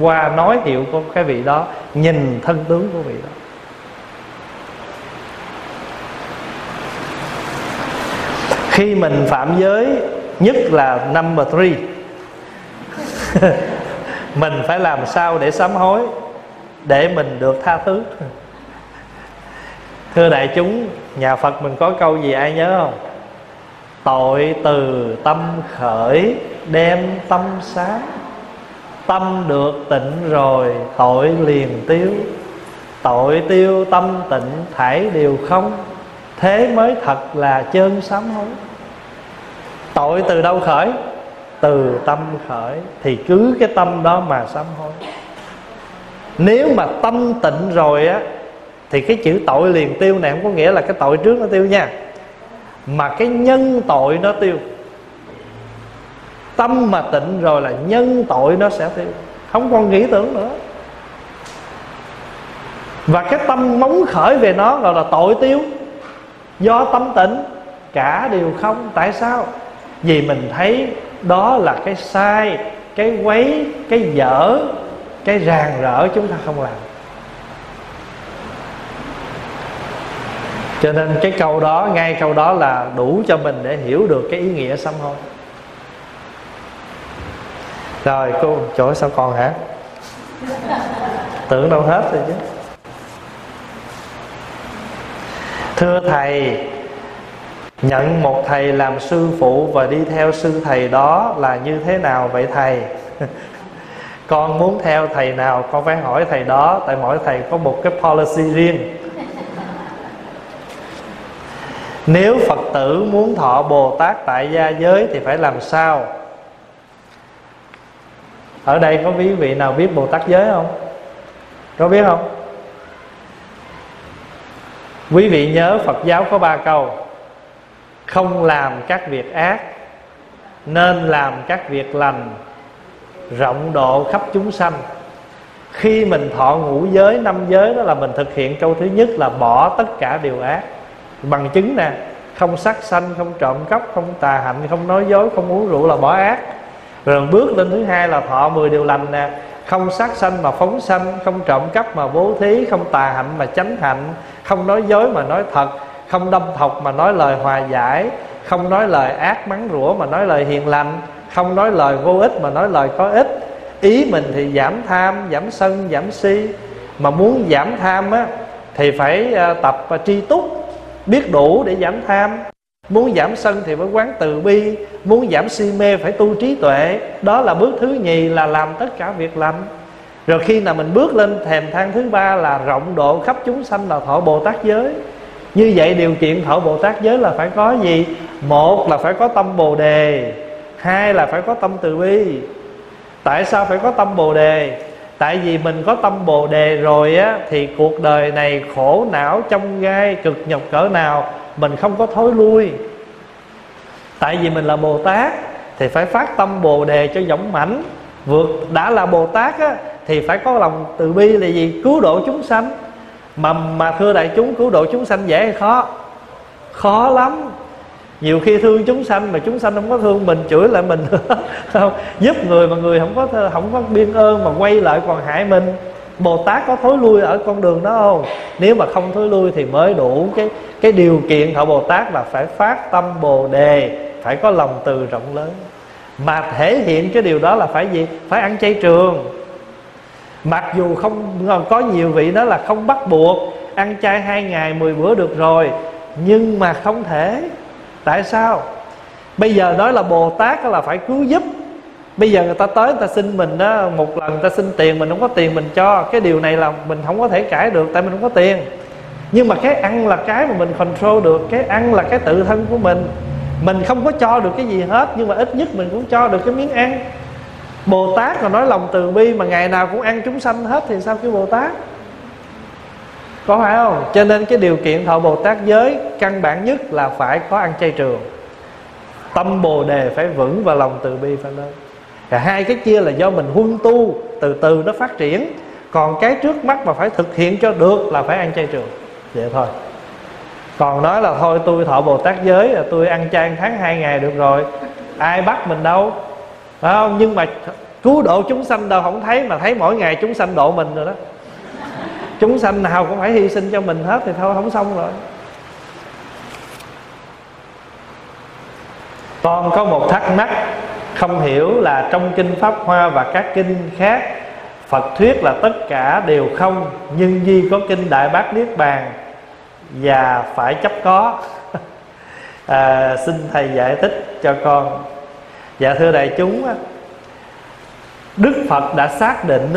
qua nói hiệu của cái vị đó, nhìn thân tướng của vị đó. Khi mình phạm giới, nhất là number three mình phải làm sao để sám hối, để mình được tha thứ? Thưa đại chúng, nhà phật mình có câu gì ai nhớ không? Tội từ tâm khởi, đem tâm sáng. Tâm được tịnh rồi, tội liền tiêu. Tội tiêu tâm tịnh, thải đều không. Thế mới thật là chân sám hối. Tội từ đâu khởi? Từ tâm khởi thì cứ cái tâm đó mà sám hối. Nếu mà tâm tịnh rồi á, thì cái chữ tội liền tiêu này không có nghĩa là cái tội trước nó tiêu nha. Mà cái nhân tội nó tiêu. Tâm mà tịnh rồi là nhân tội nó sẽ tiêu. Không còn nghĩ tưởng nữa. Và cái tâm móng khởi về nó gọi là tội tiêu. Do tâm tịnh, cả đều không. Tại sao? Vì mình thấy đó là cái sai, cái quấy, cái dở, cái ràng rỡ chúng ta không làm. Cho nên cái câu đó, ngay câu đó là đủ cho mình để hiểu được cái ý nghĩa sám hối. Rồi, cô, chỗ sao còn hả? Tưởng đâu hết rồi chứ. Thưa thầy nhận một thầy làm sư phụ và đi theo sư thầy đó là như thế nào vậy thầy? Con muốn theo thầy nào, con phải hỏi thầy đó, tại mỗi thầy có một cái policy riêng. Nếu phật tử muốn thọ bồ tát tại gia giới thì phải làm sao? Ở đây có quý vị nào biết bồ tát giới không? Có biết không? Quý vị nhớ phật giáo có ba câu không làm các việc ác, nên làm các việc lành, rộng độ khắp chúng sanh. Khi mình thọ ngũ giới, năm giới, đó là mình thực hiện câu thứ nhất là bỏ tất cả điều ác. Bằng chứng nè, không sát sanh, không trộm cắp, không tà hạnh, không nói dối, không uống rượu là bỏ ác. Rồi bước lên thứ hai là thọ 10 điều lành nè. Không sát sanh mà phóng sanh, không trộm cắp mà bố thí, không tà hạnh mà chánh hạnh, không nói dối mà nói thật không đâm thọc mà nói lời hòa giải, không nói lời ác mắng rủa mà nói lời hiền lành, không nói lời vô ích mà nói lời có ích. Ý mình thì giảm tham, giảm sân, giảm si. Mà muốn giảm tham á, thì phải ờ, tập và tri túc, biết đủ để giảm tham. Muốn giảm sân thì phải quán từ bi, muốn giảm si mê phải tu trí tuệ. Đó là bước thứ nhì là làm tất cả việc lành. Rồi khi nào mình bước lên thềm thang thứ ba là rộng độ khắp chúng sanh là thọ bồ tát giới như vậy điều kiện thọ bồ tát giới là phải có gì? Một là phải có tâm bồ đề, hai là phải có tâm từ bi. Tại sao phải có tâm bồ đề? Tại vì mình có tâm bồ đề rồi á, thì cuộc đời này khổ não trong gai, cực nhọc cỡ nào, mình không có thối lui. Tại vì mình là bồ tát, thì phải phát tâm bồ đề cho dũng mãnh. Vượt, đã là bồ tát á, thì phải có lòng từ bi là gì? Cứu độ chúng sanh mà mà thưa đại chúng, cứu độ chúng sanh dễ hay khó? Khó lắm. Nhiều khi thương chúng sanh mà chúng sanh không có thương mình, chửi lại mình. Không, giúp người mà người không có không có biên ơn mà quay lại còn hại mình. Bồ Tát có thối lui ở con đường đó không? Nếu mà không thối lui thì mới đủ cái cái điều kiện thọ Bồ Tát là phải phát tâm Bồ Đề, Phải có lòng từ rộng lớn. Mà thể hiện cái điều đó là phải gì? Phải ăn chay trường. Mặc dù không có nhiều vị đó là không bắt buộc, Ăn chay hai ngày 10 bữa được rồi, Nhưng mà không thể. Tại sao? Bây giờ nói là Bồ Tát là phải cứu giúp. Bây giờ người ta tới, người ta xin mình đó Một lần người ta xin tiền, mình không có tiền mình cho. Cái điều này là mình không có thể cãi được, Tại mình không có tiền. Nhưng mà cái ăn là cái mà mình control được, Cái ăn là cái tự thân của mình. Mình không có cho được cái gì hết, Nhưng mà ít nhất mình cũng cho được cái miếng ăn. Bồ Tát mà nói lòng từ bi Mà ngày nào cũng ăn chúng sanh hết Thì sao cái Bồ Tát có phải không? Cho nên cái điều kiện thọ bồ tát giới căn bản nhất là phải có ăn chay trường. Tâm bồ đề phải vững và lòng từ bi phải lớn cả hai cái kia là do mình huân tu, từ từ nó phát triển. Còn cái trước mắt mà phải thực hiện cho được là phải ăn chay trường. Vậy thôi. Còn nói là thôi, tôi thọ bồ tát giới là tôi ăn chay tháng hai ngày được rồi. Ai bắt mình đâu? Phải không? Nhưng mà cứu độ chúng sanh đâu không thấy mà thấy mỗi ngày chúng sanh độ mình rồi đó. Chúng sanh nào cũng phải hy sinh cho mình hết thì thôi không xong rồi. Con có một thắc mắc không hiểu là trong kinh pháp hoa và các kinh khác phật thuyết là tất cả đều không nhưng duy có kinh đại bác niết bàn và phải chấp có. À, xin thầy giải thích cho con dạ thưa đại chúng đức phật đã xác định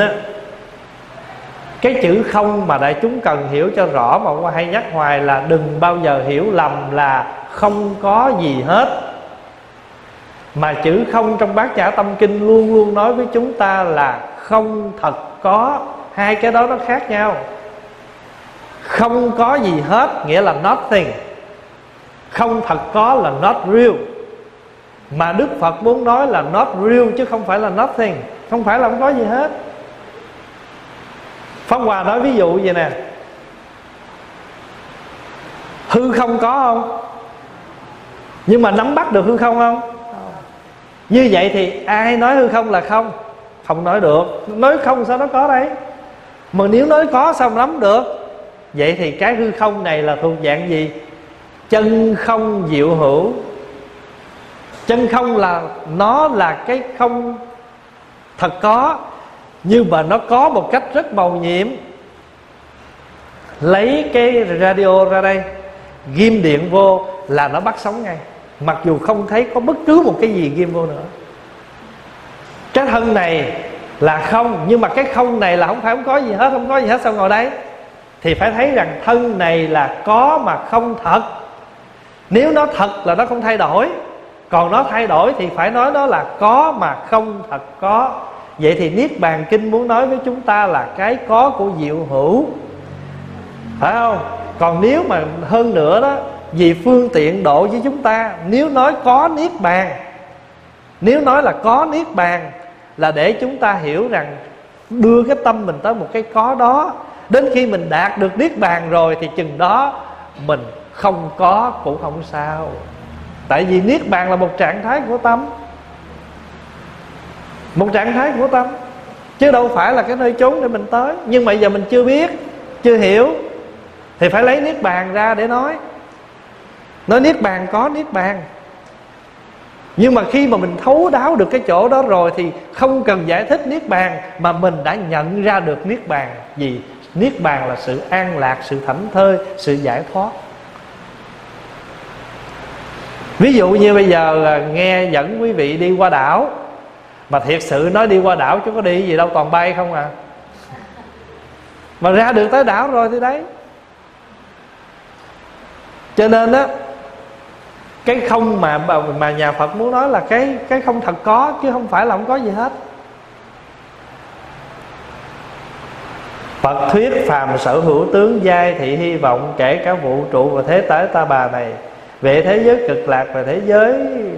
cái chữ không mà đại chúng cần hiểu cho rõ mà qua hay nhắc hoài là đừng bao giờ hiểu lầm là không có gì hết. Mà chữ không trong bát nhã tâm kinh luôn luôn nói với chúng ta là không thật có. Hai cái đó nó khác nhau. Không có gì hết, nghĩa là nothing. Không thật có là not real mà đức phật muốn nói là not real chứ không phải là nothing, không phải là không có gì hết. Pháp hòa nói ví dụ vậy nè. Hư không có không? Nhưng mà nắm bắt được hư không không? Như vậy thì ai nói hư không là không? Không nói được. Nói không sao nó có đấy. Mà nếu nói có sao nắm được? Vậy thì cái hư không này là thuộc dạng gì? Chân không diệu hữu chân không là, nó là cái không thật có, nhưng mà nó có một cách rất màu nhiệm. Lấy cái radio ra đây, ghim điện vô là nó bắt sóng ngay. Mặc dù không thấy có bất cứ một cái gì ghim vô nữa. Cái thân này là không, nhưng mà cái không này là không phải không có gì hết, không có gì hết, sao ngồi đây? Thì phải thấy rằng thân này là có mà không thật. Nếu nó thật là nó không thay đổi còn nó thay đổi thì phải nói nó là có mà không thật có. Vậy thì niết bàn kinh muốn nói với chúng ta là cái có của diệu hữu. Phải không? Còn nếu mà hơn nữa đó, vì phương tiện độ với chúng ta, nếu nói có niết bàn, nếu nói là có niết bàn là để chúng ta hiểu rằng đưa cái tâm mình tới một cái có đó. Đến khi mình đạt được niết bàn rồi thì chừng đó mình không có cũng không sao tại vì niết bàn là một trạng thái của tâm. Một trạng thái của tâm. Chứ đâu phải là cái nơi chốn để mình tới. Nhưng mà giờ mình chưa biết, chưa hiểu, thì phải lấy niết bàn ra để nói. Nói niết bàn có niết bàn. Nhưng mà khi mà mình thấu đáo được cái chỗ đó rồi thì không cần giải thích niết bàn, mà mình đã nhận ra được niết bàn. Gì niết bàn là sự an lạc, sự thảnh thơi, sự giải thoát ví dụ như bây giờ nghe dẫn quý vị đi qua đảo, mà thiệt sự nói đi qua đảo chứ có đi gì đâu, toàn bay không à. Mà ra được tới đảo rồi thì đấy. Cho nên á, cái không mà mà nhà Phật muốn nói là cái cái không thật có chứ không phải là không có gì hết. Phật thuyết phàm sở hữu tướng giai thị hy vọng kể cả vũ trụ và thế giới ta bà này về thế giới cực lạc và thế giới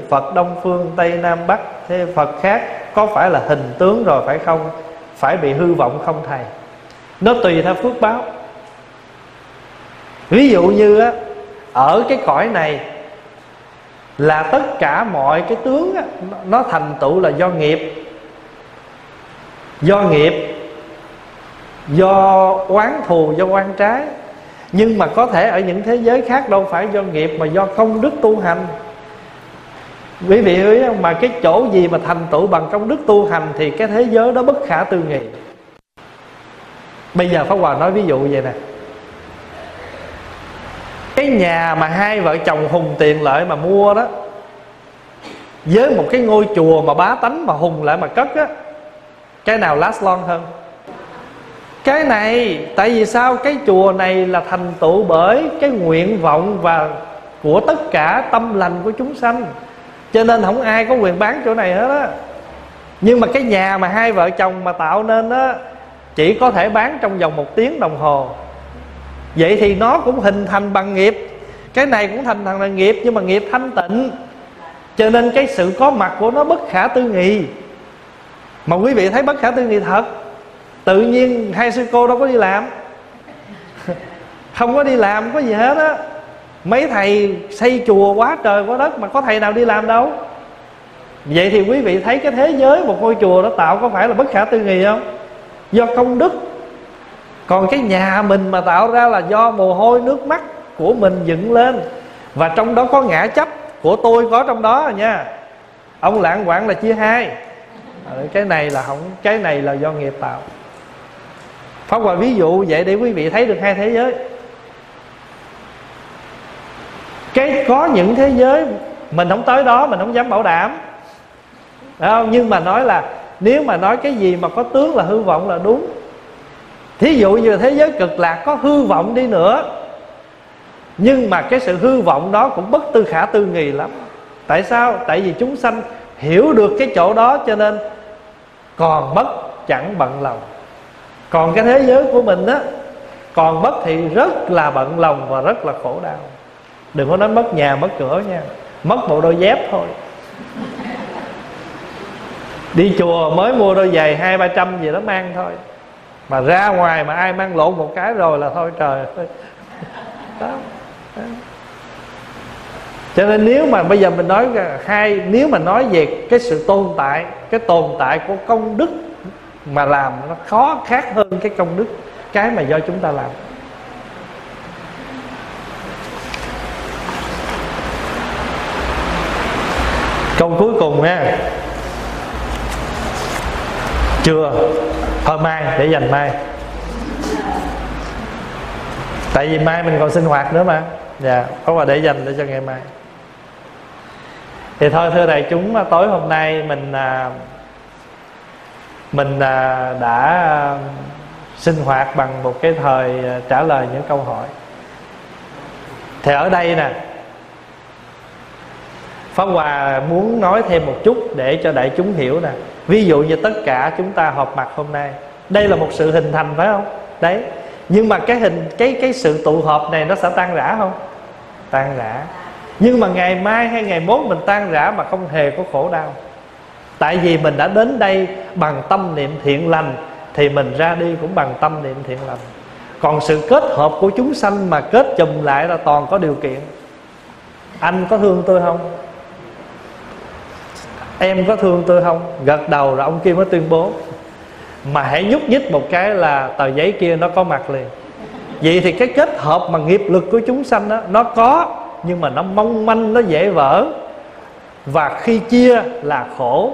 Phật Đông Phương Tây Nam Bắc Thế Phật khác có phải là hình tướng rồi phải không? Phải bị hư vọng không thầy? Nó tùy theo phước báo. Ví dụ như á, Ở cái cõi này Là tất cả mọi cái tướng á, Nó thành tựu là do nghiệp. Do nghiệp Do oán thù, do oan trái nhưng mà có thể ở những thế giới khác đâu phải do nghiệp mà do công đức tu hành. Quý vị hiểu không? Mà cái chỗ gì mà thành tựu bằng công đức tu hành thì cái thế giới đó bất khả tư nghị. Bây giờ pháp hòa nói ví dụ vậy nè. Cái nhà mà hai vợ chồng hùng tiền lợi mà mua đó, với một cái ngôi chùa mà bá tánh mà hùng lại mà cất á, cái nào last long hơn? Cái này, tại vì sao? Cái chùa này là thành tựu bởi cái nguyện vọng và của tất cả tâm lành của chúng sanh. Cho nên không ai có quyền bán chỗ này hết á. Nhưng mà cái nhà mà hai vợ chồng mà tạo nên á, chỉ có thể bán trong vòng một tiếng đồng hồ. Vậy thì nó cũng hình thành bằng nghiệp. Cái này cũng thành thành bằng nghiệp, nhưng mà nghiệp thanh tịnh. Cho nên cái sự có mặt của nó bất khả tư nghị. Mà quý vị thấy bất khả tư nghị thật tự nhiên hai sư cô đâu có đi làm. Không có đi làm không có gì hết á. Mấy thầy xây chùa quá trời quá đất mà có thầy nào đi làm đâu. Vậy thì quý vị thấy cái thế giới một ngôi chùa đó tạo có phải là bất khả tư nghị không? Do công đức. Còn cái nhà mình mà tạo ra là do mồ hôi nước mắt của mình dựng lên. Và trong đó có ngã chấp của tôi có trong đó à nha. Ông lạng quạng là chia hai. Ờ, cái này là không, cái này là do nghiệp tạo. Pháp Hòa ví dụ, vậy để quý vị thấy được hai thế giới. Cái có những thế giới Mình không tới đó, Mình không dám bảo đảm. Không? Nhưng mà nói là, Nếu mà nói cái gì mà có tướng là hư vọng là đúng. Thí dụ như thế giới cực lạc có hư vọng đi nữa. Nhưng mà cái sự hư vọng đó cũng bất tư khả tư nghì lắm. Tại sao? Tại vì chúng sanh hiểu được cái chỗ đó cho nên Còn mất chẳng bận lòng còn cái thế giới của mình á, còn mất thì rất là bận lòng và rất là khổ đau đừng có nói mất nhà, mất cửa nha mất bộ đôi dép thôi đi chùa mới mua đôi giày hai, ba trăm gì đó mang thôi mà ra ngoài mà ai mang lộn một cái rồi là thôi trời ơi đó. đó. cho nên nếu mà bây giờ mình nói hai, nếu mà nói về cái sự tồn tại, cái tồn tại của công đức mà làm nó khó khác hơn cái công đức cái mà do chúng ta làm. Câu cuối cùng nha. Chưa thôi mai để dành mai. Tại vì mai mình còn sinh hoạt nữa mà. Dạ có quà để dành để cho ngày mai. Thì thôi thưa đại chúng tối hôm nay mình à, mình à, đã à, sinh hoạt bằng một cái thời à, trả lời những câu hỏi. Thì ở đây nè, Pháp Hòa muốn nói thêm một chút để cho đại chúng hiểu nè. Ví dụ như tất cả chúng ta họp mặt hôm nay, Đây là một sự hình thành phải không? Đấy. Nhưng mà cái hình, cái cái sự tụ họp này nó sẽ tan rã không? Tan rã. Nhưng mà ngày mai hay ngày mốt mình tan rã mà không hề có khổ đau tại vì mình đã đến đây bằng tâm niệm thiện lành, thì mình ra đi cũng bằng tâm niệm thiện lành. Còn sự kết hợp của chúng sanh mà kết chùm lại là toàn có điều kiện. Anh có thương tôi không? Em có thương tôi không? Gật đầu rồi ông kia mới tuyên bố. Mà hãy nhúc nhích một cái là tờ giấy kia nó có mặt liền. Vậy thì cái kết hợp mà nghiệp lực của chúng sanh đó nó có, nhưng mà nó mong manh, nó dễ vỡ. Và khi chia là khổ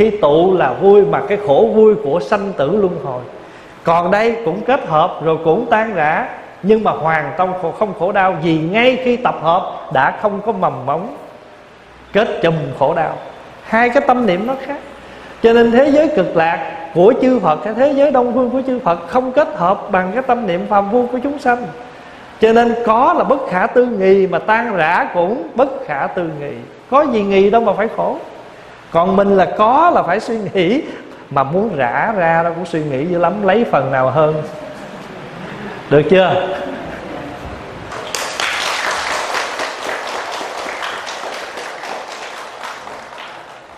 khi tụ là vui mà cái khổ vui của sanh tử luân hồi. Còn đây cũng kết hợp rồi cũng tan rã, nhưng mà hoàn toàn không khổ đau vì ngay khi tập hợp đã không có mầm móng kết chùm khổ đau. Hai cái tâm niệm nó khác. Cho nên thế giới cực lạc của chư Phật, cái thế giới đông phương của chư Phật không kết hợp bằng cái tâm niệm phàm phu của chúng sanh. Cho nên có là bất khả tư nghị mà tan rã cũng bất khả tư nghị có gì nghị đâu mà phải khổ còn mình là có là phải suy nghĩ. Mà muốn rã ra đâu cũng suy nghĩ dữ lắm, lấy phần nào hơn. Được chưa?